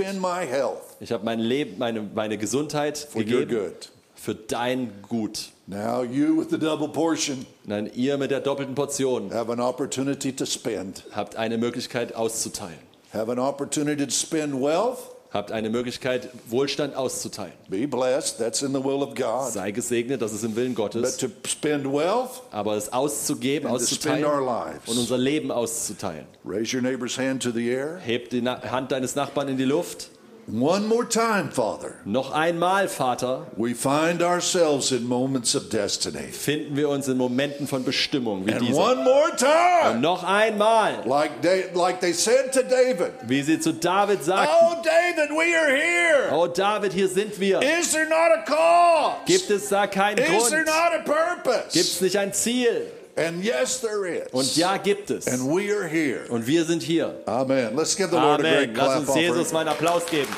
A: health
B: ich habe mein Leben, meine, meine Gesundheit gegeben für dein Gut.
A: Now you with the double portion
B: Nein, ihr mit der doppelten Portion
A: have an opportunity to spend.
B: habt eine Möglichkeit auszuteilen.
A: Have an opportunity to spend wealth.
B: Habt eine Möglichkeit, Wohlstand auszuteilen.
A: Be blessed. That's in the will of God.
B: Sei gesegnet, das ist im Willen
A: But
B: Gottes.
A: to spend wealth,
B: Aber es auszugeben,
A: And to spend
B: auszuteilen
A: our lives.
B: und unser Leben auszuteilen.
A: raise your neighbor's hand to the air.
B: Heb die Na Hand deines Nachbarn in die Luft.
A: One more time, Father.
B: Noch einmal, Vater,
A: We find ourselves in moments of destiny.
B: finden wir uns in Momenten von Bestimmung wie
A: And
B: diese.
A: one more time,
B: Noch einmal,
A: like they, like they said to David,
B: wie sie zu David sagten,
A: Oh, David, we are here.
B: Oh David, hier sind wir.
A: Is there not a cause?
B: Gibt es da keinen
A: Is
B: Grund?
A: there not a purpose?
B: Gibt es nicht ein Ziel?
A: And yes, there is.
B: Und ja, gibt es.
A: And we are here.
B: Und wir sind hier.
A: Amen. Let's give the Lord a
B: Amen.
A: great
B: Lass uns. Jesus einen Applaus geben.